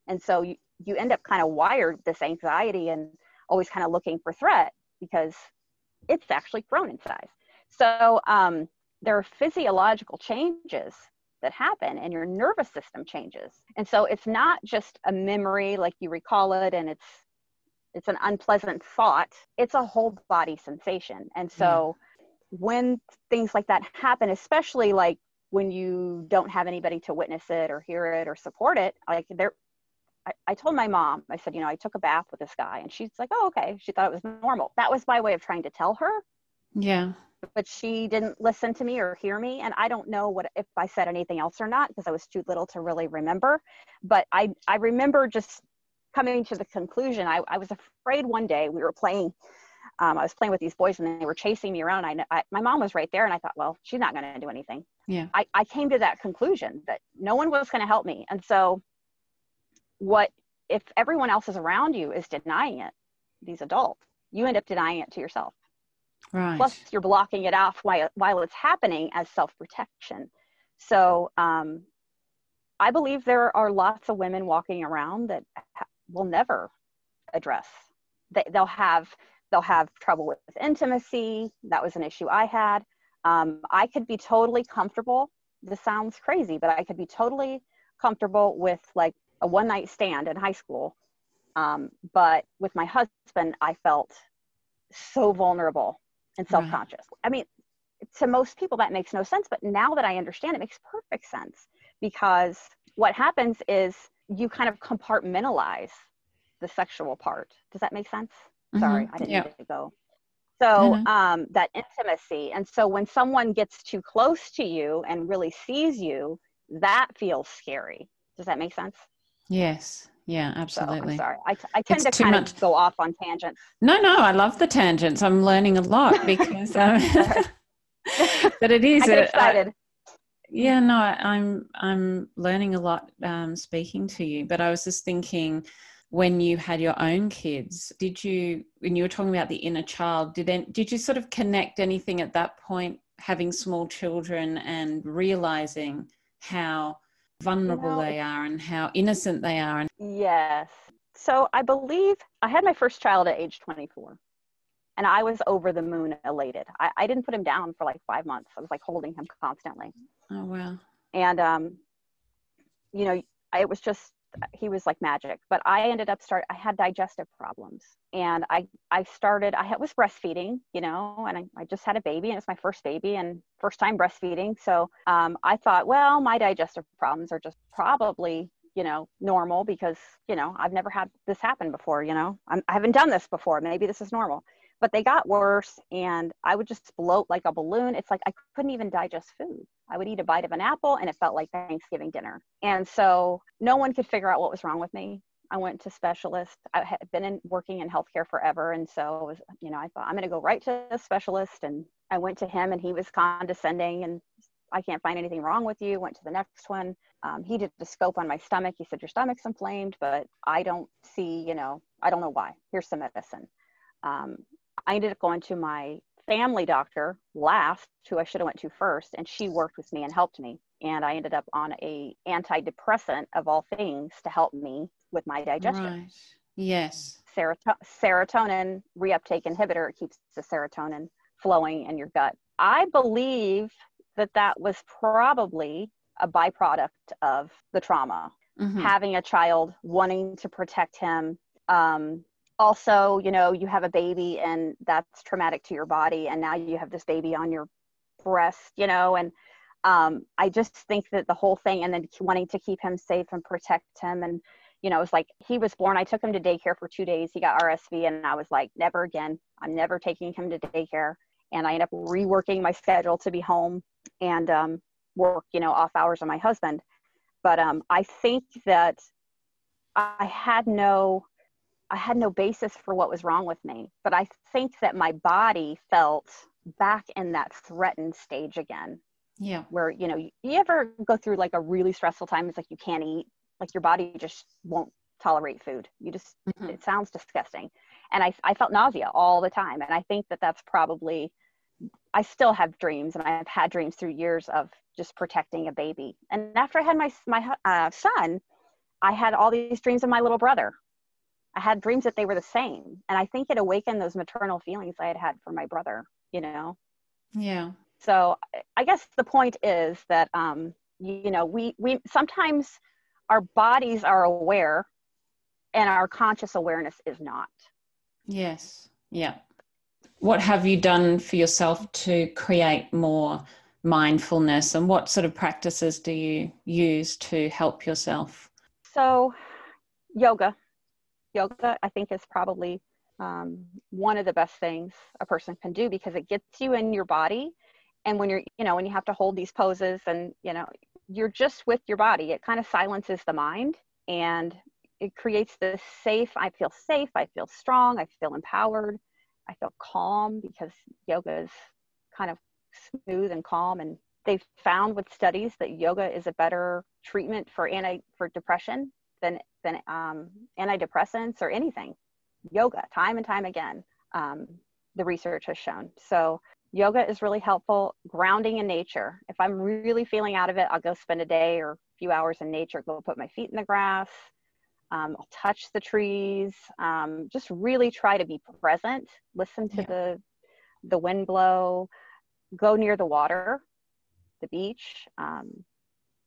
And so you, you end up kind of wired this anxiety and always kind of looking for threat because it's actually grown in size. So um, there are physiological changes that happen and your nervous system changes. And so it's not just a memory like you recall it and it's it's an unpleasant thought, it's a whole body sensation. And so yeah. when things like that happen, especially like when you don't have anybody to witness it or hear it or support it, like there I, I told my mom, I said, you know, I took a bath with this guy. And she's like, oh, okay. She thought it was normal. That was my way of trying to tell her. Yeah. But she didn't listen to me or hear me. And I don't know what if I said anything else or not because I was too little to really remember. But I, I remember just coming to the conclusion. I, I was afraid one day we were playing. Um, I was playing with these boys and they were chasing me around. I, I my mom was right there, and I thought, well, she's not going to do anything. Yeah. I, I came to that conclusion that no one was going to help me, and so what if everyone else is around you is denying it these adults you end up denying it to yourself. Right. Plus you're blocking it off while, while it's happening as self-protection. So um, i believe there are lots of women walking around that will never address. They, they'll have they'll have trouble with intimacy. That was an issue i had. Um, i could be totally comfortable this sounds crazy but i could be totally comfortable with like a one night stand in high school. Um, but with my husband, I felt so vulnerable and self conscious. Right. I mean, to most people that makes no sense but now that i understand it makes perfect sense because what happens is you kind of compartmentalize the sexual part does that make sense mm-hmm. sorry i didn't yeah. need to go so mm-hmm. um, that intimacy and so when someone gets too close to you and really sees you that feels scary does that make sense yes. Yeah absolutely. so, sorry. I, I tend it's to kind much... of go off on tangents. No no i love the tangents. I'm learning a lot because um, but it is I get excited. yeah no i'm i'm learning a lot um, speaking to you but i was just thinking when you had your own kids did you when you were talking about the inner child did did you sort of connect anything at that point having small children and realizing how vulnerable you know, they are and how innocent they are and yes. So i believe i had my first child at age 24 and i was over the moon elated. I, I didn't put him down for like five months. I was like holding him constantly. Oh wow and um you know it was just he was like magic but i ended up start i had digestive problems and i i started i was breastfeeding you know and I, I just had a baby and it's my first baby and first time breastfeeding so um, i thought well my digestive problems are just probably you know normal because you know i've never had this happen before you know I'm, i haven't done this before maybe this is normal but they got worse and i would just bloat like a balloon it's like i couldn't even digest food i would eat a bite of an apple and it felt like thanksgiving dinner and so no one could figure out what was wrong with me i went to specialist i had been in, working in healthcare forever and so was you know i thought i'm going to go right to a specialist and i went to him and he was condescending and I can't find anything wrong with you. Went to the next one. Um, he did the scope on my stomach. He said, Your stomach's inflamed, but I don't see, you know, I don't know why. Here's some medicine. Um, I ended up going to my family doctor last, who I should have went to first, and she worked with me and helped me. And I ended up on a antidepressant of all things to help me with my digestion. Right. Yes. Seroto- serotonin reuptake inhibitor. It keeps the serotonin flowing in your gut. I believe that that was probably a byproduct of the trauma. Mm-hmm. Having a child, wanting to protect him, um, also you know you have a baby and that's traumatic to your body and now you have this baby on your breast you know and um, i just think that the whole thing and then wanting to keep him safe and protect him and you know it was like he was born i took him to daycare for two days he got rsv and i was like never again. I'm never taking him to daycare. And i ended up reworking my schedule to be home and um, work you know off hours on my husband. But um, i think that i had no I had no basis for what was wrong with me. But I think that my body felt back in that threatened stage again. Yeah. Where, you know, you, you ever go through like a really stressful time, it's like you can't eat, like your body just won't tolerate food. You just, mm-hmm. it sounds disgusting. And I, I felt nausea all the time. And I think that that's probably, I still have dreams and I've had dreams through years of just protecting a baby. And after I had my, my uh, son, I had all these dreams of my little brother I had dreams that they were the same. And I think it awakened those maternal feelings I had had for my brother, you know? Yeah. So I guess the point is that, um, you, know, we, we sometimes our bodies are aware and our conscious awareness is not. Yes. Yeah. What have you done for yourself to create more mindfulness and what sort of practices do you use to help yourself? So, yoga yoga i think is probably um, one of the best things a person can do because it gets you in your body. And when you're you know when you have to hold these poses and you know you're just with your body it kind of silences the mind and it creates this safe i feel safe i feel strong i feel empowered i feel calm because yoga is kind of smooth and calm. And they've found with studies that yoga is a better treatment for anti for depression than than um, antidepressants or anything. Yoga, time and time again, um, the research has shown. So yoga is really helpful. Grounding in nature. If I'm really feeling out of it, I'll go spend a day or a few hours in nature. Go put my feet in the grass. Um, I'll touch the trees. Um, just really try to be present. Listen to yeah. the the wind blow. Go near the water, the beach.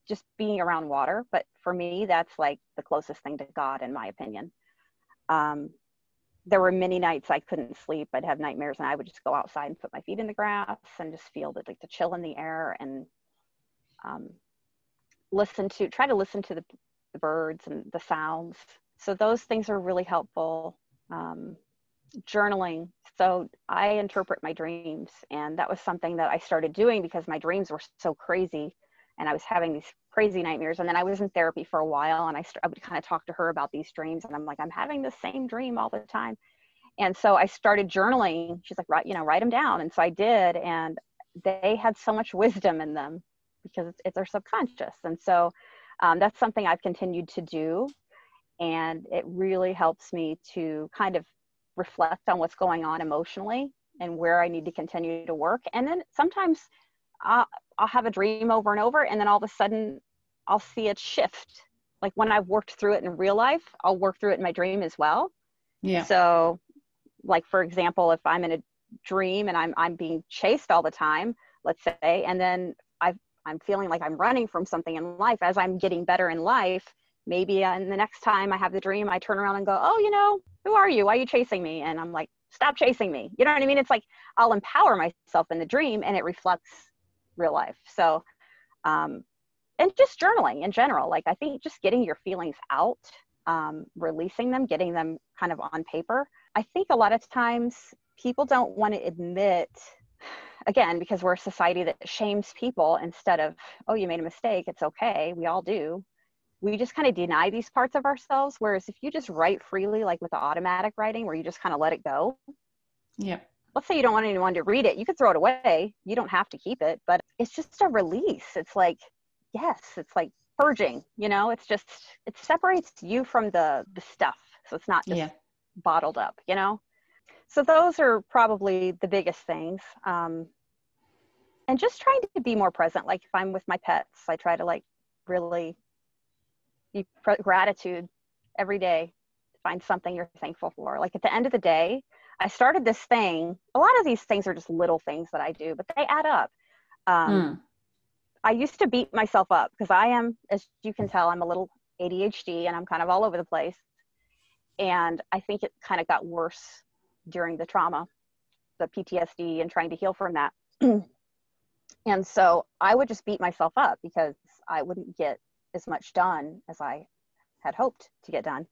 Just being around water. But for me, that's like the closest thing to God, in my opinion. Um, there were many nights I couldn't sleep. I'd have nightmares and I would just go outside and put my feet in the grass and just feel the, like the chill in the air and um, listen to, try to listen to the, the birds and the sounds. So those things are really helpful. Um, journaling. So I interpret my dreams and that was something that I started doing because my dreams were so crazy and I was having these crazy nightmares. And then I was in therapy for a while and I, st- I would kind of talk to her about these dreams. And I'm like, I'm having the same dream all the time. And so I started journaling. She's like, write, you know, write them down. And so I did. And they had so much wisdom in them because it's, it's their subconscious. And so um, that's something I've continued to do. And it really helps me to kind of reflect on what's going on emotionally and where I need to continue to work. And then sometimes I'll, I'll have a dream over and over, and then all of a sudden I'll see it shift. Like when I've worked through it in real life, I'll work through it in my dream as well. Yeah. So, like for example, if I'm in a dream and I'm I'm being chased all the time, let's say, and then i I'm feeling like I'm running from something in life. As I'm getting better in life, maybe uh, in the next time I have the dream, I turn around and go, "Oh, you know, who are you? Why are you chasing me?" And I'm like, "Stop chasing me." You know what I mean? It's like I'll empower myself in the dream, and it reflects real life. So, um, and just journaling in general. Like I think just getting your feelings out, um, releasing them, getting them kind of on paper. I think a lot of times people don't want to admit, again, because we're a society that shames people instead of, oh, you made a mistake, it's okay, we all do. We just kind of deny these parts of ourselves. Whereas if you just write freely, like with the automatic writing, where you just kind of let it go. Yep. Let's say you don't want anyone to read it, you could throw it away. You don't have to keep it, but it's just a release. It's like yes it's like purging you know it's just it separates you from the the stuff so it's not just yeah. bottled up you know so those are probably the biggest things um, and just trying to be more present like if i'm with my pets i try to like really be gratitude every day find something you're thankful for like at the end of the day i started this thing a lot of these things are just little things that i do but they add up um, mm. I used to beat myself up because I am, as you can tell, I'm a little ADHD and I'm kind of all over the place. And I think it kind of got worse during the trauma, the PTSD, and trying to heal from that. and so I would just beat myself up because I wouldn't get as much done as I had hoped to get done.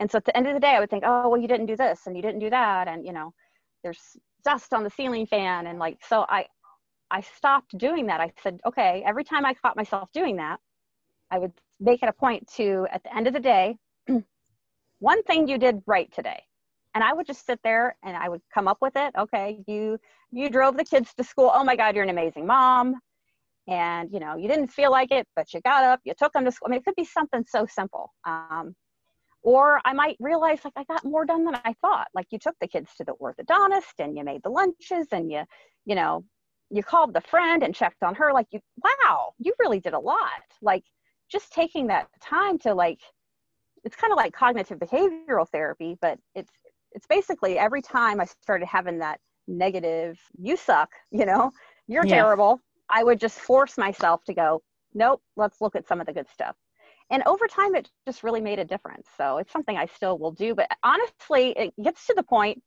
And so at the end of the day, I would think, oh, well, you didn't do this and you didn't do that. And, you know, there's dust on the ceiling fan. And like, so I, I stopped doing that. I said, okay, every time I caught myself doing that, I would make it a point to, at the end of the day, one thing you did right today. And I would just sit there and I would come up with it. Okay, you you drove the kids to school. Oh my God, you're an amazing mom. And you know, you didn't feel like it, but you got up, you took them to school. I mean, it could be something so simple. Um, or I might realize like I got more done than I thought. Like you took the kids to the orthodontist and you made the lunches and you, you know, you called the friend and checked on her like you wow you really did a lot like just taking that time to like it's kind of like cognitive behavioral therapy but it's it's basically every time i started having that negative you suck you know you're yeah. terrible i would just force myself to go nope let's look at some of the good stuff and over time it just really made a difference. So it's something i still will do. But honestly it gets to the point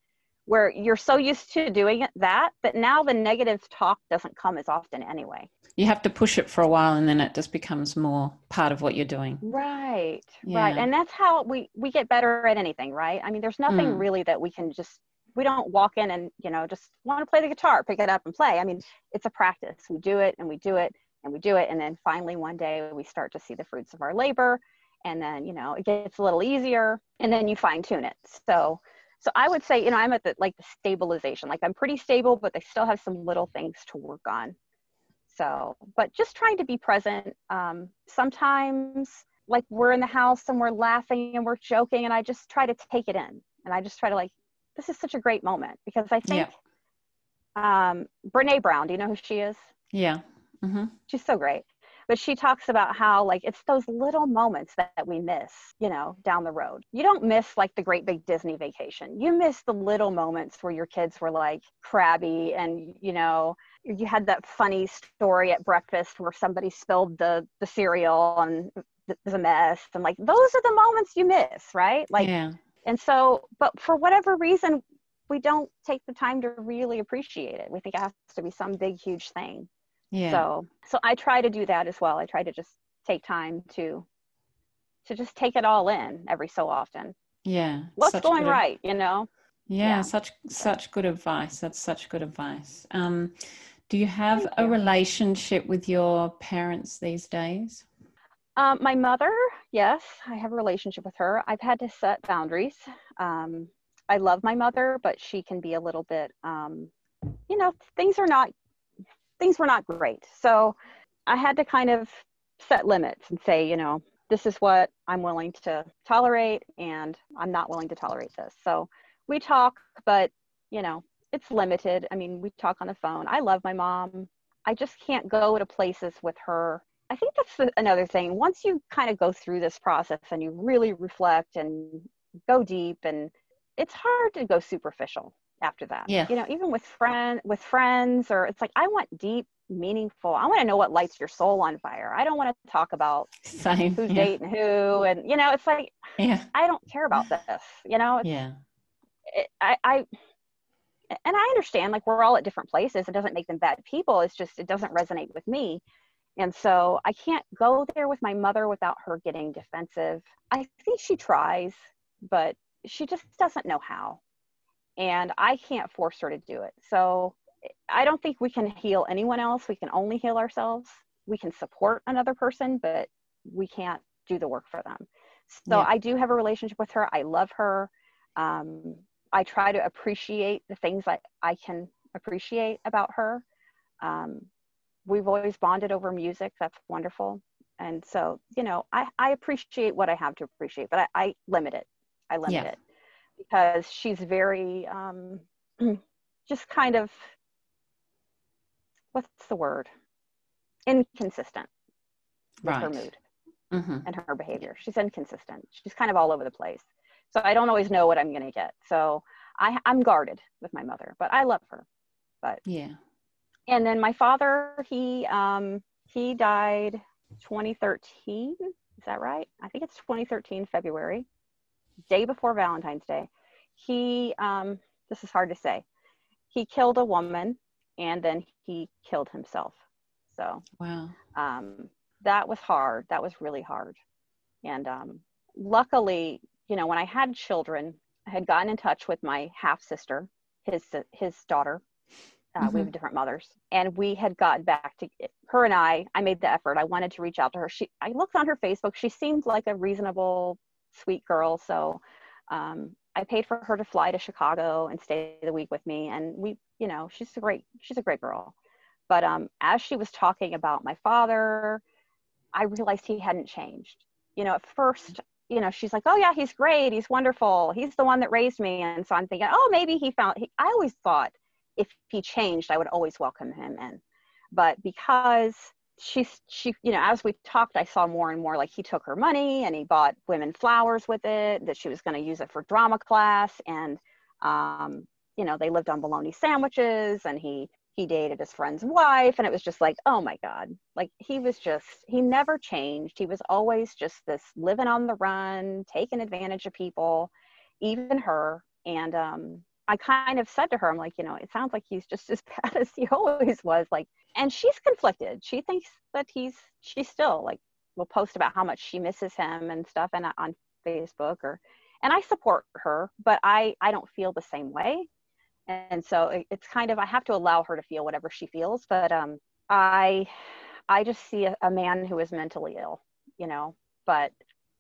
where you're so used to doing it, that but now the negative talk doesn't come as often anyway. You have to push it for a while and then it just becomes more part of what you're doing. Right yeah. right and that's how we we get better at anything right? I mean there's nothing mm. really that we can just we don't walk in and you know just want to play the guitar pick it up and play. I mean it's a practice. We do it and we do it and we do it and then finally one day we start to see the fruits of our labor and then you know it gets a little easier and then you fine tune it. So so i would say you know i'm at the like the stabilization. Like i'm pretty stable but they still have some little things to work on. So but just trying to be present um, sometimes like we're in the house and we're laughing and we're joking and i just try to take it in and i just try to like this is such a great moment because i think yeah. um, brene brown do you know who she is? Yeah mm-hmm. she's so great. But she talks about how like it's those little moments that, that we miss you know down the road. You don't miss like the great big disney vacation. You miss the little moments where your kids were like crabby and you know you had that funny story at breakfast where somebody spilled the the cereal and it was a mess. And like those are the moments you miss right? Like yeah. and so but for whatever reason we don't take the time to really appreciate it. We think it has to be some big huge thing yeah. So so i try to do that as well. I try to just take time to to just take it all in every so often. Yeah what's going right you know? Yeah, yeah, such such good advice. That's such good advice. Um do you have Thank a you. relationship with your parents these days? Um, my mother, yes, I have a relationship with her. I've had to set boundaries. Um, I love my mother, but she can be a little bit, um, you know, things are not, things were not great. So I had to kind of set limits and say, you know, this is what I'm willing to tolerate, and I'm not willing to tolerate this. So we talk, but you know, it's limited. I mean, we talk on the phone. I love my mom. I just can't go to places with her I think that's another thing. Once you kind of go through this process and you really reflect and go deep, and it's hard to go superficial after that. Yeah. You know, even with friend with friends, or it's like I want deep, meaningful. I want to know what lights your soul on fire. I don't want to talk about Same. who's yeah. dating who, and you know, it's like yeah. I don't care about this. You know. yeah. It, I, I and I understand like we're all at different places. It doesn't make them bad people. It's just it doesn't resonate with me. And so I can't go there with my mother without her getting defensive. I think she tries, but she just doesn't know how. And I can't force her to do it. So I don't think we can heal anyone else. We can only heal ourselves. We can support another person, but we can't do the work for them. So yeah. I do have a relationship with her. I love her. Um, I try to appreciate the things that I can appreciate about her. Um, we've always bonded over music. That's wonderful. And so, you know, I, I appreciate what I have to appreciate, but I, I limit it. I limit yeah. it because she's very, um, just kind of, what's the word? Inconsistent with right. her mood mm-hmm. and her behavior. She's inconsistent. She's kind of all over the place. So I don't always know what I'm going to get. So I, I'm guarded with my mother, but I love her. But yeah, and then my father he um he died 2013 is that right i think it's 2013 february day before valentine's day he um this is hard to say he killed a woman and then he killed himself so wow um that was hard that was really hard and um luckily you know when i had children i had gotten in touch with my half sister his his daughter uh, mm-hmm. We have different mothers, and we had gotten back to her and I. I made the effort. I wanted to reach out to her. She, I looked on her Facebook. She seemed like a reasonable, sweet girl. So, um, I paid for her to fly to Chicago and stay the week with me. And we, you know, she's a great, she's a great girl. But um, as she was talking about my father, I realized he hadn't changed. You know, at first, you know, she's like, "Oh yeah, he's great. He's wonderful. He's the one that raised me." And so I'm thinking, "Oh, maybe he found." He, I always thought if he changed, I would always welcome him in. But because she's she you know as we talked i saw more and more like he took her money and he bought women flowers with it that she was going to use it for drama class and um, you know they lived on bologna sandwiches and he he dated his friend's wife and it was just like oh my god. Like he was just he never changed. He was always just this living on the run taking advantage of people even her. And um I kind of said to her, I'm like, you know, it sounds like he's just as bad as he always was. Like, and she's conflicted. She thinks that he's, she's still like, will post about how much she misses him and stuff and uh, on Facebook or, and I support her, but I, I don't feel the same way. And so it, it's kind of, I have to allow her to feel whatever she feels. But um, I, I just see a, a man who is mentally ill, you know, but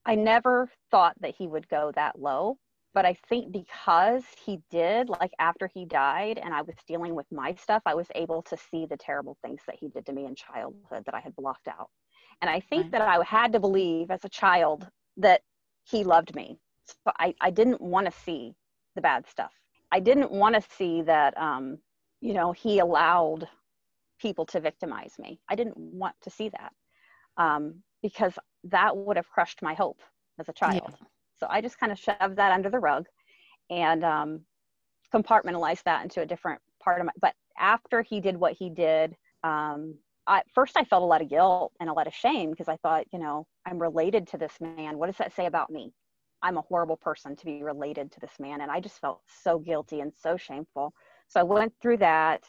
I never thought that he would go that low but I think because he did, like after he died and I was dealing with my stuff, I was able to see the terrible things that he did to me in childhood that I had blocked out. And I think right. that I had to believe as a child that he loved me. So I, I didn't want to see the bad stuff. I didn't want to see that, um, you know, he allowed people to victimize me. I didn't want to see that um, because that would have crushed my hope as a child. Yeah. So I just kind of shoved that under the rug and um, compartmentalized that into a different part of my. But after he did what he did, um, I, first I felt a lot of guilt and a lot of shame because I thought, you know, I'm related to this man. What does that say about me? I'm a horrible person to be related to this man. And I just felt so guilty and so shameful. So I went through that.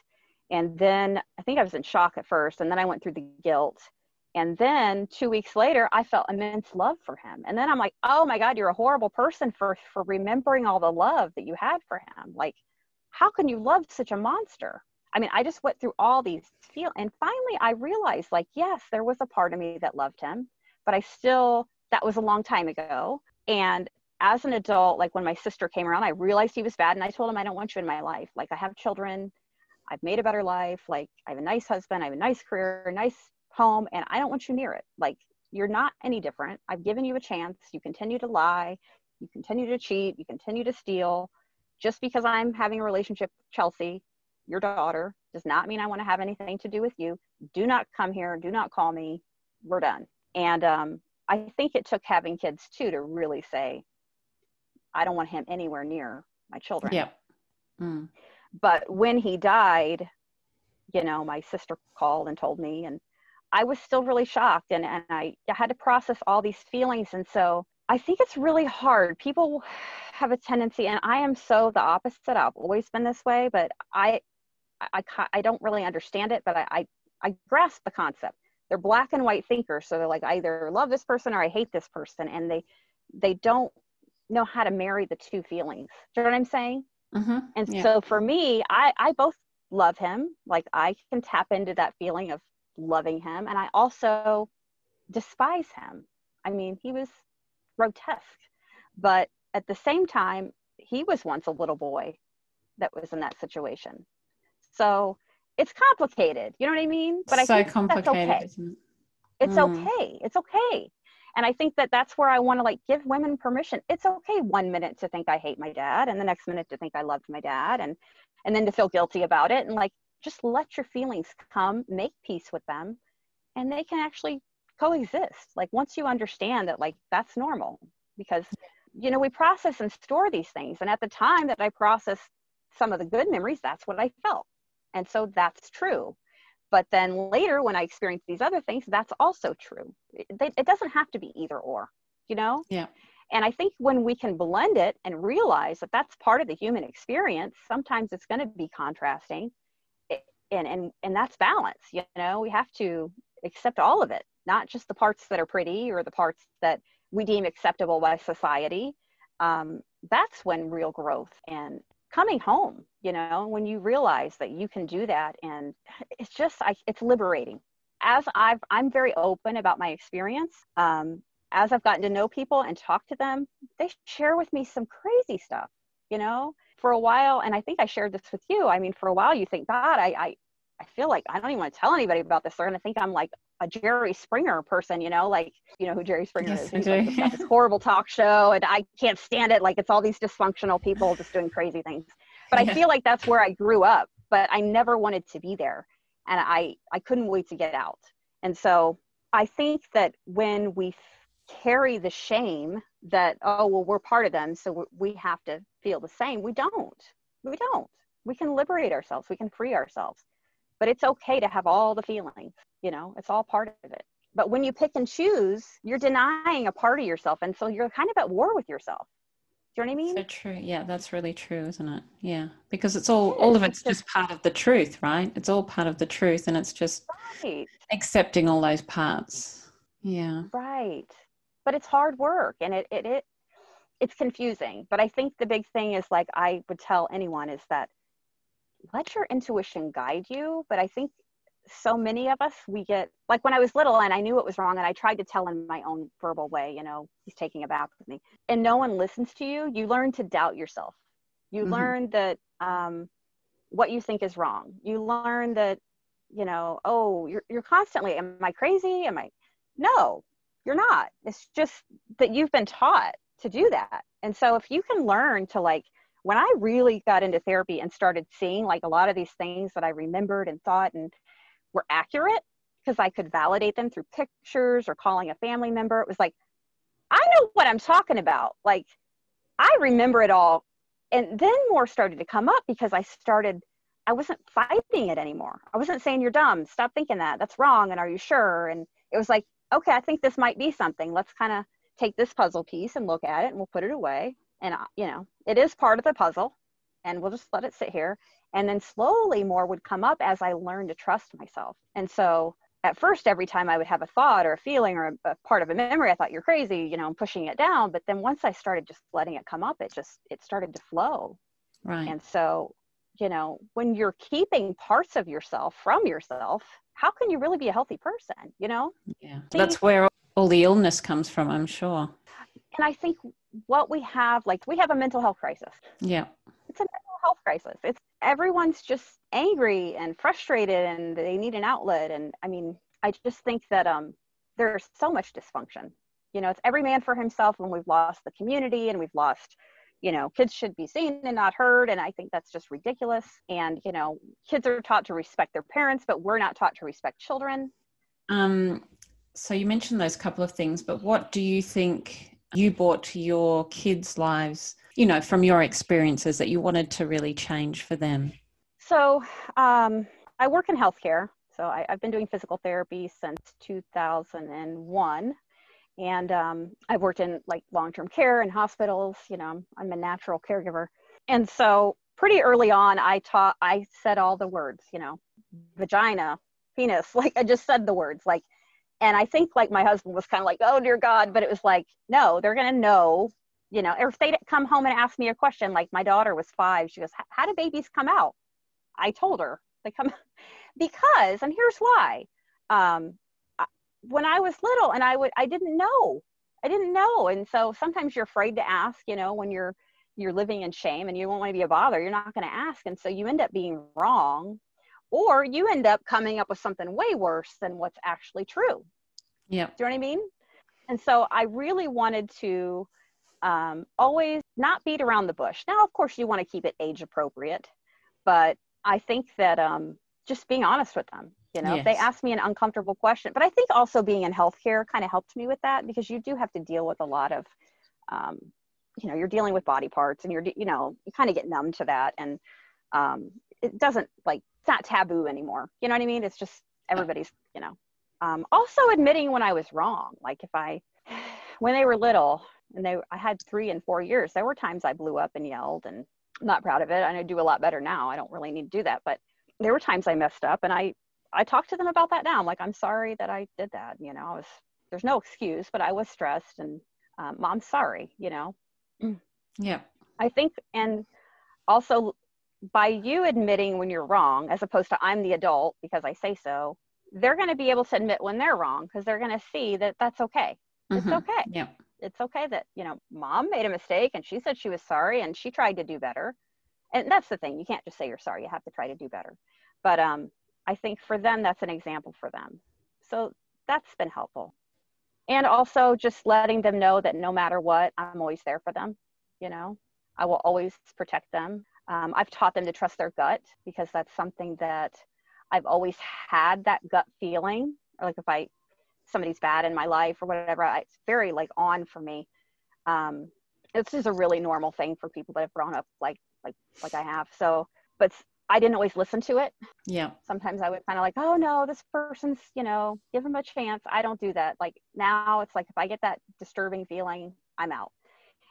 And then I think I was in shock at first. And then I went through the guilt. And then two weeks later, I felt immense love for him. And then I'm like, oh my God, you're a horrible person for, for remembering all the love that you had for him. Like, how can you love such a monster? I mean, I just went through all these feel and finally I realized like, yes, there was a part of me that loved him, but I still that was a long time ago. And as an adult, like when my sister came around, I realized he was bad and I told him I don't want you in my life. Like I have children, I've made a better life, like I have a nice husband, I have a nice career, a nice home, and I don't want you near it. Like you're not any different. I've given you a chance. You continue to lie, you continue to cheat, you continue to steal. Just because I'm having a relationship with Chelsea your daughter does not mean I want to have anything to do with you. Do not come here. Do not call me. We're done. And um, I think it took having kids too to really say, I don't want him anywhere near my children. Yeah. Mm. But when he died, you know, my sister called and told me, and I was still really shocked and, and I, I had to process all these feelings. And so I think it's really hard. People have a tendency, and I am so the opposite. I've always been this way, but I I, I don't really understand it, but I, I, I grasp the concept. They're black and white thinkers. So they're like, I either love this person or I hate this person. And they, they don't know how to marry the two feelings. Do you know what I'm saying? Mm-hmm. And yeah. so for me, I, I both love him. Like I can tap into that feeling of loving him. And I also despise him. I mean, he was grotesque, but at the same time, he was once a little boy that was in that situation. So it's complicated. You know what I mean? But so I think complicated. That's okay. It? It's mm. okay. It's okay. And I think that that's where I want to like give women permission. It's okay one minute to think I hate my dad and the next minute to think I loved my dad and and then to feel guilty about it and like just let your feelings come, make peace with them and they can actually coexist. Like once you understand that like that's normal because you know we process and store these things and at the time that I processed some of the good memories that's what I felt and so that's true. But then later, when I experience these other things, that's also true. It, it doesn't have to be either or, you know? Yeah. And I think when we can blend it and realize that that's part of the human experience, sometimes it's going to be contrasting. And, and, and that's balance, you know? We have to accept all of it, not just the parts that are pretty or the parts that we deem acceptable by society. Um, that's when real growth and coming home you know when you realize that you can do that and it's just I, it's liberating as i've i'm very open about my experience um, as i've gotten to know people and talk to them they share with me some crazy stuff you know for a while and i think i shared this with you i mean for a while you think god i i, I feel like i don't even want to tell anybody about this they're going to think i'm like a Jerry Springer person, you know, like you know who Jerry Springer yes, is. He's like this horrible talk show, and I can't stand it. Like it's all these dysfunctional people just doing crazy things. But yeah. I feel like that's where I grew up. But I never wanted to be there, and I I couldn't wait to get out. And so I think that when we carry the shame that oh well we're part of them, so we have to feel the same. We don't. We don't. We can liberate ourselves. We can free ourselves. But it's okay to have all the feelings you know it's all part of it but when you pick and choose you're denying a part of yourself and so you're kind of at war with yourself do you know what i mean so true yeah that's really true isn't it yeah because it's all all of it's just part of the truth right it's all part of the truth and it's just right. accepting all those parts yeah right but it's hard work and it, it it it's confusing but i think the big thing is like i would tell anyone is that let your intuition guide you but i think so many of us we get like when i was little and i knew it was wrong and i tried to tell in my own verbal way you know he's taking a bath with me and no one listens to you you learn to doubt yourself. You mm-hmm. learn that um, what you think is wrong. You learn that you know oh you're, you're constantly am i crazy? Am i no you're not. It's just that you've been taught to do that and so if you can learn to like when i really got into therapy and started seeing like a lot of these things that i remembered and thought and were accurate because I could validate them through pictures or calling a family member. It was like, I know what I'm talking about. Like, I remember it all. And then more started to come up because I started, I wasn't fighting it anymore. I wasn't saying, You're dumb. Stop thinking that. That's wrong. And are you sure? And it was like, Okay, I think this might be something. Let's kind of take this puzzle piece and look at it and we'll put it away. And, you know, it is part of the puzzle and we'll just let it sit here. And then slowly more would come up as I learned to trust myself. And so at first, every time I would have a thought or a feeling or a, a part of a memory, I thought you're crazy, you know, I'm pushing it down. But then once I started just letting it come up, it just, it started to flow. Right. And so, you know, when you're keeping parts of yourself from yourself, how can you really be a healthy person? You know? Yeah. That's where all the illness comes from, I'm sure. And I think what we have, like, we have a mental health crisis. Yeah. It's a mental health crisis. It's everyone's just angry and frustrated and they need an outlet. And I mean, I just think that um, there's so much dysfunction. You know, it's every man for himself when we've lost the community and we've lost you know kids should be seen and not heard and i think that's just ridiculous and you know kids are taught to respect their parents but we're not taught to respect children um, so you mentioned those couple of things but what do you think you brought to your kids lives you know from your experiences that you wanted to really change for them so um, i work in healthcare so I, have been doing physical therapy since 2001 and um, I've worked in like long-term care and hospitals. You know, I'm, I'm a natural caregiver, and so pretty early on, I taught. I said all the words. You know, vagina, penis. Like I just said the words. Like, and I think like my husband was kind of like, oh dear God, but it was like, no, they're gonna know. You know, or if they come home and ask me a question, like my daughter was five, she goes, "How do babies come out?" I told her they come because, and here's why. Um, when I was little and I would I didn't know. I didn't know. And so sometimes you're afraid to ask, you know, when you're you're living in shame and you don't want to be a bother, you're not going to ask. And so you end up being wrong or you end up coming up with something way worse than what's actually true. Yeah. Do you know what I mean? And so I really wanted to um, always not beat around the bush. Now, of course, you want to keep it age appropriate, but I think that um, just being honest with them you know yes. they asked me an uncomfortable question but i think also being in healthcare kind of helped me with that because you do have to deal with a lot of um, you know you're dealing with body parts and you're you know you kind of get numb to that and um, it doesn't like it's not taboo anymore. You know what i mean? It's just everybody's you know. Um, also admitting when i was wrong. Like if i when they were little and they i had three and four years there were times i blew up and yelled and I'm not proud of it. And i do a lot better now. I don't really need to do that. But there were times i messed up and i I talk to them about that now. I'm like, I'm sorry that I did that. You know, I was, there's no excuse, but I was stressed and um, I'm sorry, you know? Yeah. I think, and also by you admitting when you're wrong, as opposed to I'm the adult because I say so, they're going to be able to admit when they're wrong because they're going to see that that's okay. It's mm-hmm. okay. Yeah. It's okay that, you know, mom made a mistake and she said she was sorry and she tried to do better. And that's the thing. You can't just say you're sorry. You have to try to do better. But um, I think for them, that's an example for them. So that's been helpful. And also just letting them know that no matter what, I'm always there for them. You know, I will always protect them. Um, I've taught them to trust their gut because that's something that I've always had that gut feeling. Or like if I somebody's bad in my life or whatever, it's very like on for me. Um, this is a really normal thing for people that have grown up like like like I have. So, but I didn't always listen to it. Yeah. Sometimes I would kind of like, oh no, this person's, you know, give them a chance. I don't do that. Like now it's like if I get that disturbing feeling, I'm out.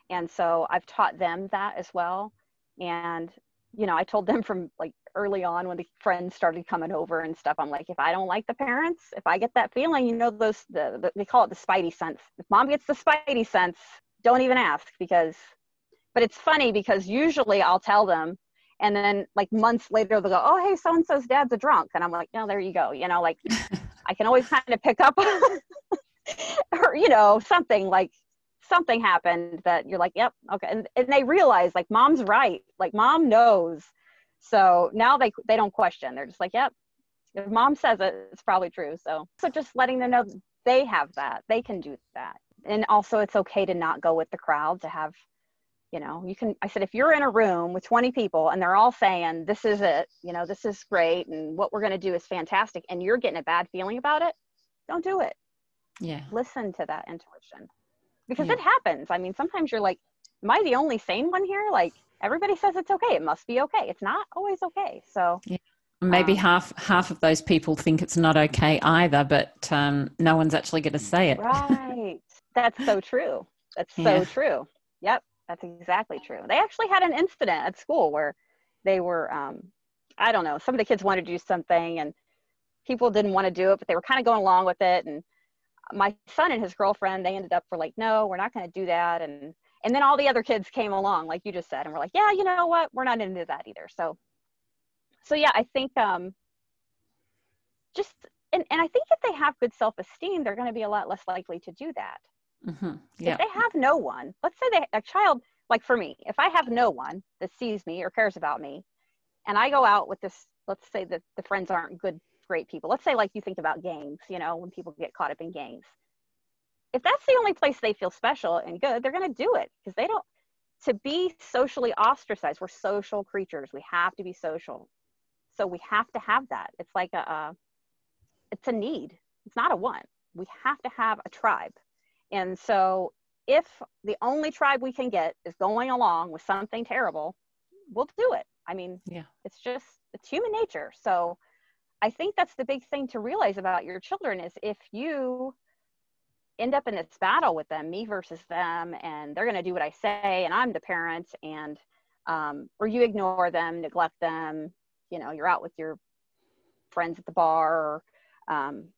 And so I've taught them that as well. And, you know, I told them from like early on when the friends started coming over and stuff, I'm like, if I don't like the parents, if I get that feeling, you know, those, the, the they call it the spidey sense. If mom gets the spidey sense, don't even ask because, but it's funny because usually I'll tell them, and then like months later they'll go oh hey so and so's dad's a drunk and i'm like no there you go you know like i can always kind of pick up or you know something like something happened that you're like yep okay. And, and they realize like mom's right. Like mom knows. So now they they don't question. They're just like yep if mom says it it's probably true. So so just letting them know they have that. They can do that. And also it's okay to not go with the crowd to have you know you can i said if you're in a room with 20 people and they're all saying this is it you know this is great and what we're going to do is fantastic and you're getting a bad feeling about it don't do it. Yeah. Listen to that intuition because yeah. it happens i mean sometimes you're like am i the only sane one here like everybody says it's okay it must be okay it's not always okay so yeah. maybe um, half half of those people think it's not okay either but um, no one's actually going to say it right That's so true. That's yeah. so true. Yep, that's exactly true. They actually had an incident at school where they were, um, I don't know, some of the kids wanted to do something and people didn't want to do it, but they were kind of going along with it. And my son and his girlfriend, they ended up for like, no, we're not going to do that. And and then all the other kids came along, like you just said, and we're like, yeah, you know what, we're not into that either. So, so yeah, I think um, just and, and I think if they have good self esteem, they're going to be a lot less likely to do that. Mm-hmm. Yeah. If they have no one, let's say they, a child, like for me, if I have no one that sees me or cares about me, and I go out with this, let's say that the friends aren't good, great people. Let's say, like you think about gangs, you know, when people get caught up in gangs. If that's the only place they feel special and good, they're going to do it because they don't, to be socially ostracized, we're social creatures. We have to be social. So we have to have that. It's like a, a it's a need. It's not a want. We have to have a tribe. And so if the only tribe we can get is going along with something terrible, we'll do it. I mean, yeah. it's just it's human nature. So I think that's the big thing to realize about your children is if you end up in this battle with them, me versus them, and they're going to do what I say, and I'm the parent, and um, or you ignore them, neglect them, you know, you're out with your friends at the bar, or um,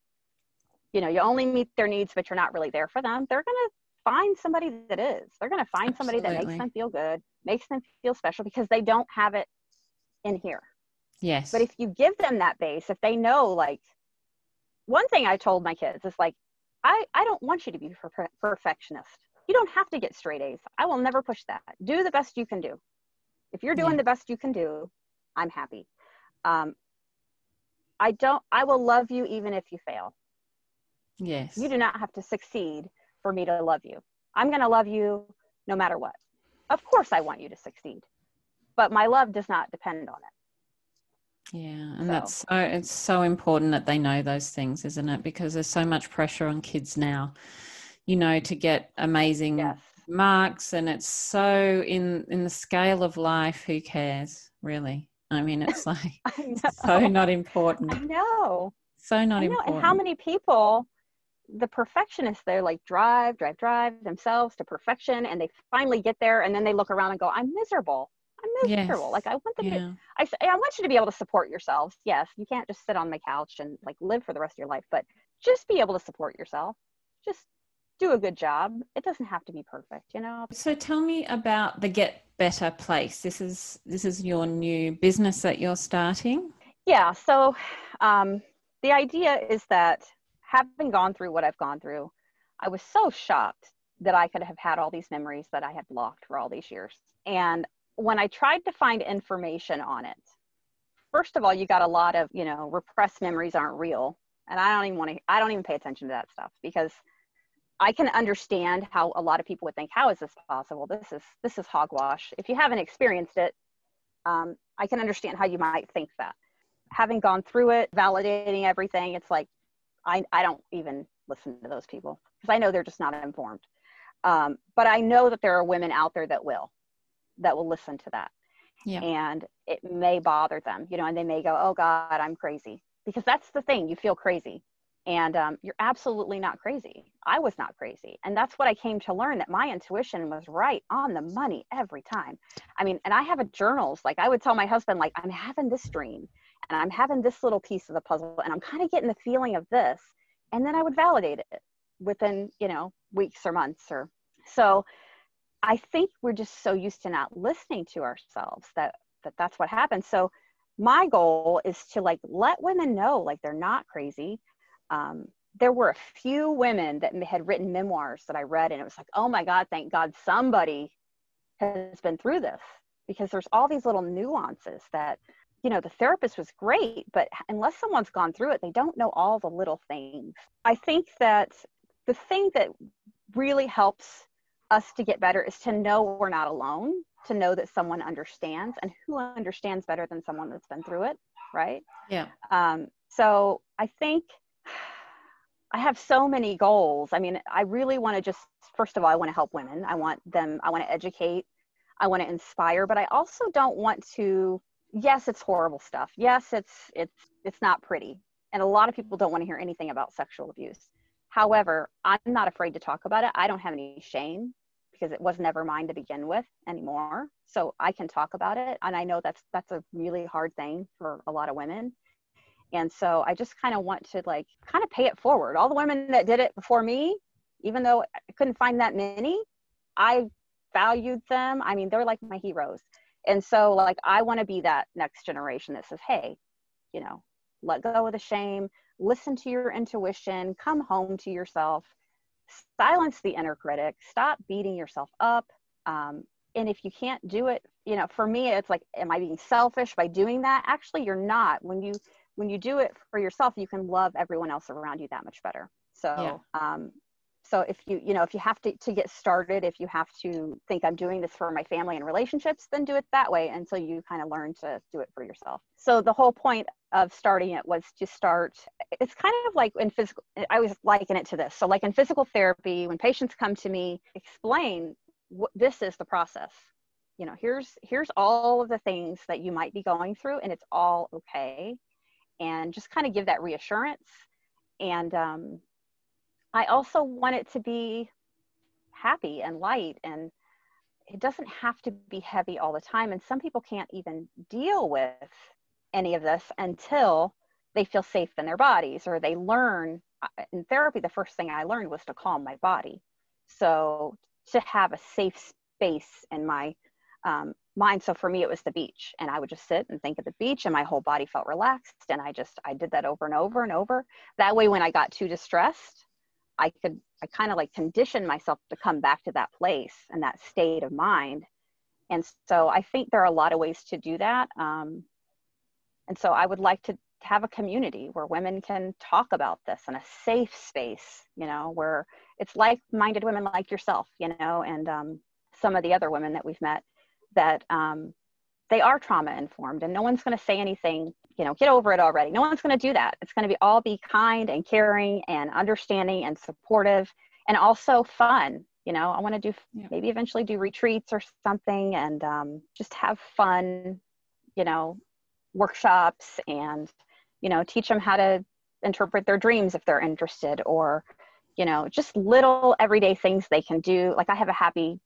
you know you only meet their needs but you're not really there for them they're going to find somebody that is they're going to find Absolutely. somebody that makes them feel good makes them feel special because they don't have it in here yes but if you give them that base if they know like one thing i told my kids is like i i don't want you to be per- perfectionist you don't have to get straight a's i will never push that do the best you can do if you're doing yeah. the best you can do i'm happy um, I don't, I will love you even if you fail. Yes. You do not have to succeed for me to love you. I'm going to love you no matter what. Of course, I want you to succeed, but my love does not depend on it. Yeah, and so. that's so it's so important that they know those things, isn't it? Because there's so much pressure on kids now, you know, to get amazing yes. marks, and it's so in in the scale of life. Who cares, really? I mean, it's like so not important. I know. So not I know. important. And how many people, the perfectionists, they're like drive, drive, drive themselves to perfection, and they finally get there, and then they look around and go, "I'm miserable. I'm miserable. Like I want them yeah. to. I say, I want you to be able to support yourselves. Yes, you can't just sit on the couch and like live for the rest of your life, but just be able to support yourself. Just do a good job. It doesn't have to be perfect, you know. So tell me about the Get Better Place. This is this is your new business that you're starting. Yeah. So um, the idea is that having gone through what I've gone through, I was so shocked that I could have had all these memories that I had blocked for all these years. And when I tried to find information on it, first of all, you got a lot of, you know, repressed memories aren't real. And I don't even want to, I don't even pay attention to that stuff because I can understand how a lot of people would think, how is this possible? This is this is hogwash. If you haven't experienced it, um, I can understand how you might think that. Having gone through it, validating everything, it's like I, I don't even listen to those people because I know they're just not informed. Um, but I know that there are women out there that will, that will listen to that. Yeah. And it may bother them, you know, and they may go, oh God, I'm crazy. Because that's the thing, you feel crazy and um, you're absolutely not crazy i was not crazy and that's what i came to learn that my intuition was right on the money every time i mean and i have a journals like i would tell my husband like i'm having this dream and i'm having this little piece of the puzzle and i'm kind of getting the feeling of this and then i would validate it within you know weeks or months or so i think we're just so used to not listening to ourselves that that that's what happens. So my goal is to like let women know like they're not crazy. Um, there were a few women that had written memoirs that I read, and it was like, oh my God, thank God somebody has been through this. Because there's all these little nuances that, you know, the therapist was great, but unless someone's gone through it, they don't know all the little things. I think that the thing that really helps us to get better is to know we're not alone, to know that someone understands, and who understands better than someone that's been through it, right? Yeah. Um, so I think I have so many goals. I mean, I really want to just, first of all, I want to help women. I want them, I want to educate, I want to inspire, but I also don't want to, yes, it's horrible stuff. Yes, it's, it's, it's not pretty. And a lot of people don't want to hear anything about sexual abuse. However, I'm not afraid to talk about it. I don't have any shame because it was never mine to begin with anymore. So I can talk about it. And I know that's that's a really hard thing for a lot of women. And so I just kind of want to like kind of pay it forward. All the women that did it before me, even though I couldn't find that many, I valued them. I mean, they're like my heroes. And so like I want to be that next generation that says, "Hey, you know, let go of the shame, listen to your intuition, come home to yourself, silence the inner critic, stop beating yourself up. Um, and if you can't do it, you know, for me, it's like, am I being selfish by doing that? Actually, you're not. When you when you do it for yourself, you can love everyone else around you that much better. So, yeah. um, so if you you know if you have to to get started, if you have to think I'm doing this for my family and relationships, then do it that way until you kind of learn to do it for yourself. So the whole point of starting it was to start it's kind of like in physical i always liken it to this. So like in physical therapy when patients come to me explain what this is the process. You know here's here's all of the things that you might be going through and it's all okay. And just kind of give that reassurance and um, i also want it to be happy and light and it doesn't have to be heavy all the time and some people can't even deal with any of this until they feel safe in their bodies or they learn uh, in therapy the first thing i learned was to calm my body. So to have a safe space in my um, mind. So for me it was the beach and i would just sit and think of the beach and my whole body felt relaxed and i just i did that over and over and over. That way when i got too distressed i could i kind of like condition myself to come back to that place and that state of mind. And so i think there are a lot of ways to do that um, and so I would like to have a community where women can talk about this in a safe space, you know, where it's like minded women like yourself, you know, and um, some of the other women that we've met that um, they are trauma informed and no one's going to say anything, you know, get over it already. No one's going to do that. It's going to be all be kind and caring and understanding and supportive and also fun. You know, I want to do yeah. maybe eventually do retreats or something and um, just have fun, you know, workshops and you know teach them how to interpret their dreams if they're interested or you know just little everyday things they can do like i have a happy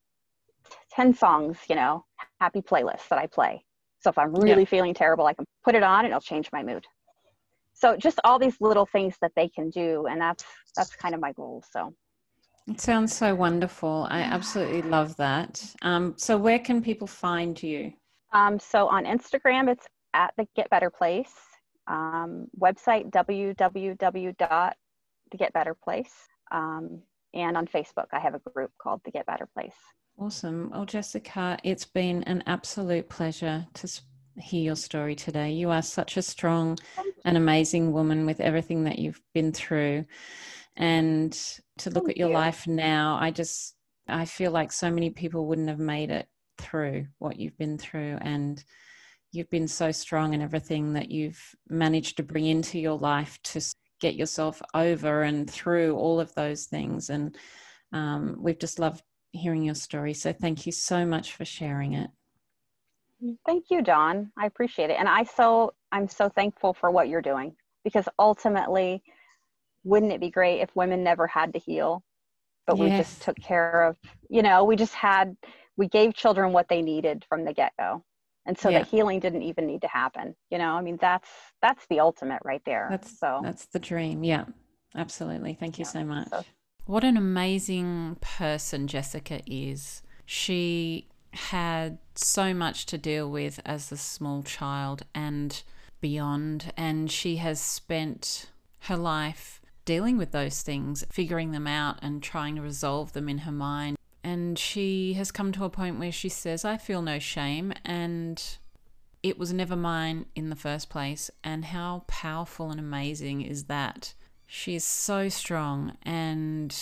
10 songs you know happy playlist that i play so if i'm really yeah. feeling terrible i can put it on and it'll change my mood so just all these little things that they can do and that's that's kind of my goal so it sounds so wonderful i absolutely love that um, so where can people find you um, so on instagram it's at the Get Better Place. Um, website www.thegetbetterplace. Um, and on Facebook, I have a group called The Get Better Place. Awesome. Well, Jessica, it's been an absolute pleasure to hear your story today. You are such a strong and amazing woman with everything that you've been through. And to look Thank at your you. life now, I just, I feel like so many people wouldn't have made it through what you've been through. And you've been so strong in everything that you've managed to bring into your life to get yourself over and through all of those things. And um, we've just loved hearing your story. So thank you so much for sharing it. Thank you, Dawn. I appreciate it. And I so I'm so thankful for what you're doing because ultimately, wouldn't it be great if women never had to heal? But yes. we just took care of, you know, we just had we gave children what they needed from the get-go and so yeah. that healing didn't even need to happen you know i mean that's that's the ultimate right there that's so that's the dream yeah absolutely thank you yeah. so much so, what an amazing person jessica is she had so much to deal with as a small child and beyond and she has spent her life dealing with those things figuring them out and trying to resolve them in her mind and she has come to a point where she says, I feel no shame, and it was never mine in the first place. And how powerful and amazing is that? She is so strong, and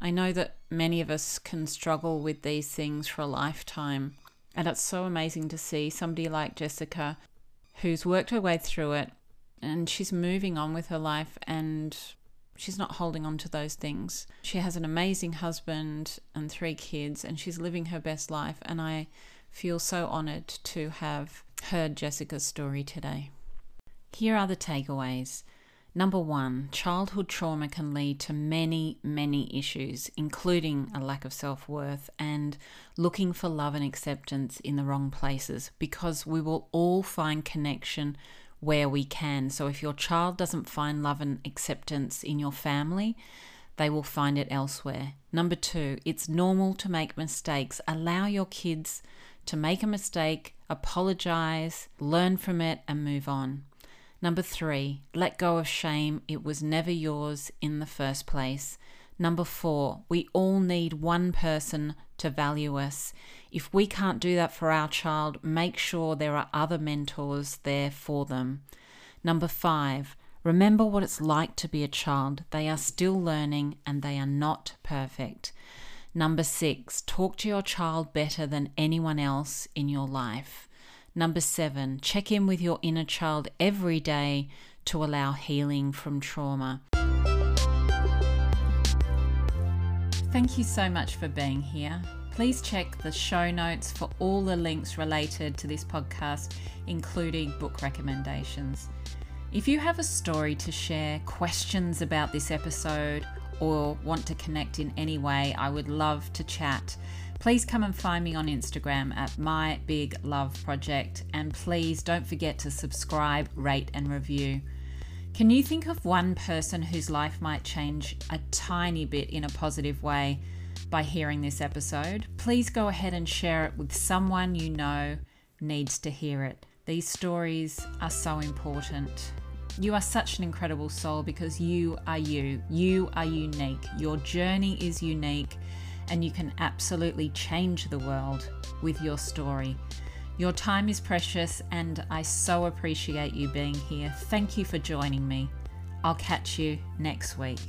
I know that many of us can struggle with these things for a lifetime. And it's so amazing to see somebody like Jessica who's worked her way through it and she's moving on with her life and She's not holding on to those things. She has an amazing husband and three kids, and she's living her best life. And I feel so honored to have heard Jessica's story today. Here are the takeaways Number one, childhood trauma can lead to many, many issues, including a lack of self worth and looking for love and acceptance in the wrong places, because we will all find connection where we can. So if your child doesn't find love and acceptance in your family, they will find it elsewhere. Number two, it's normal to make mistakes. Allow your kids to make a mistake, apologize, learn from it, and move on. Number three, let go of shame. It was never yours in the first place. Number four, we all need one person to value us. If we can't do that for our child, make sure there are other mentors there for them. Number five, remember what it's like to be a child. They are still learning and they are not perfect. Number six, talk to your child better than anyone else in your life. Number seven, check in with your inner child every day to allow healing from trauma. Thank you so much for being here. Please check the show notes for all the links related to this podcast, including book recommendations. If you have a story to share, questions about this episode, or want to connect in any way, I would love to chat please come and find me on Instagram at My Big Love Project. And please don't forget to subscribe, rate, and review. Can you think of one person whose life might change a tiny bit in a positive way by hearing this episode? Please go ahead and share it with someone you know needs to hear it. These stories are so important. You are such an incredible soul because you are you. You are unique. Your journey is unique and you can absolutely change the world with your story. Your time is precious, and I so appreciate you being here. Thank you for joining me. I'll catch you next week.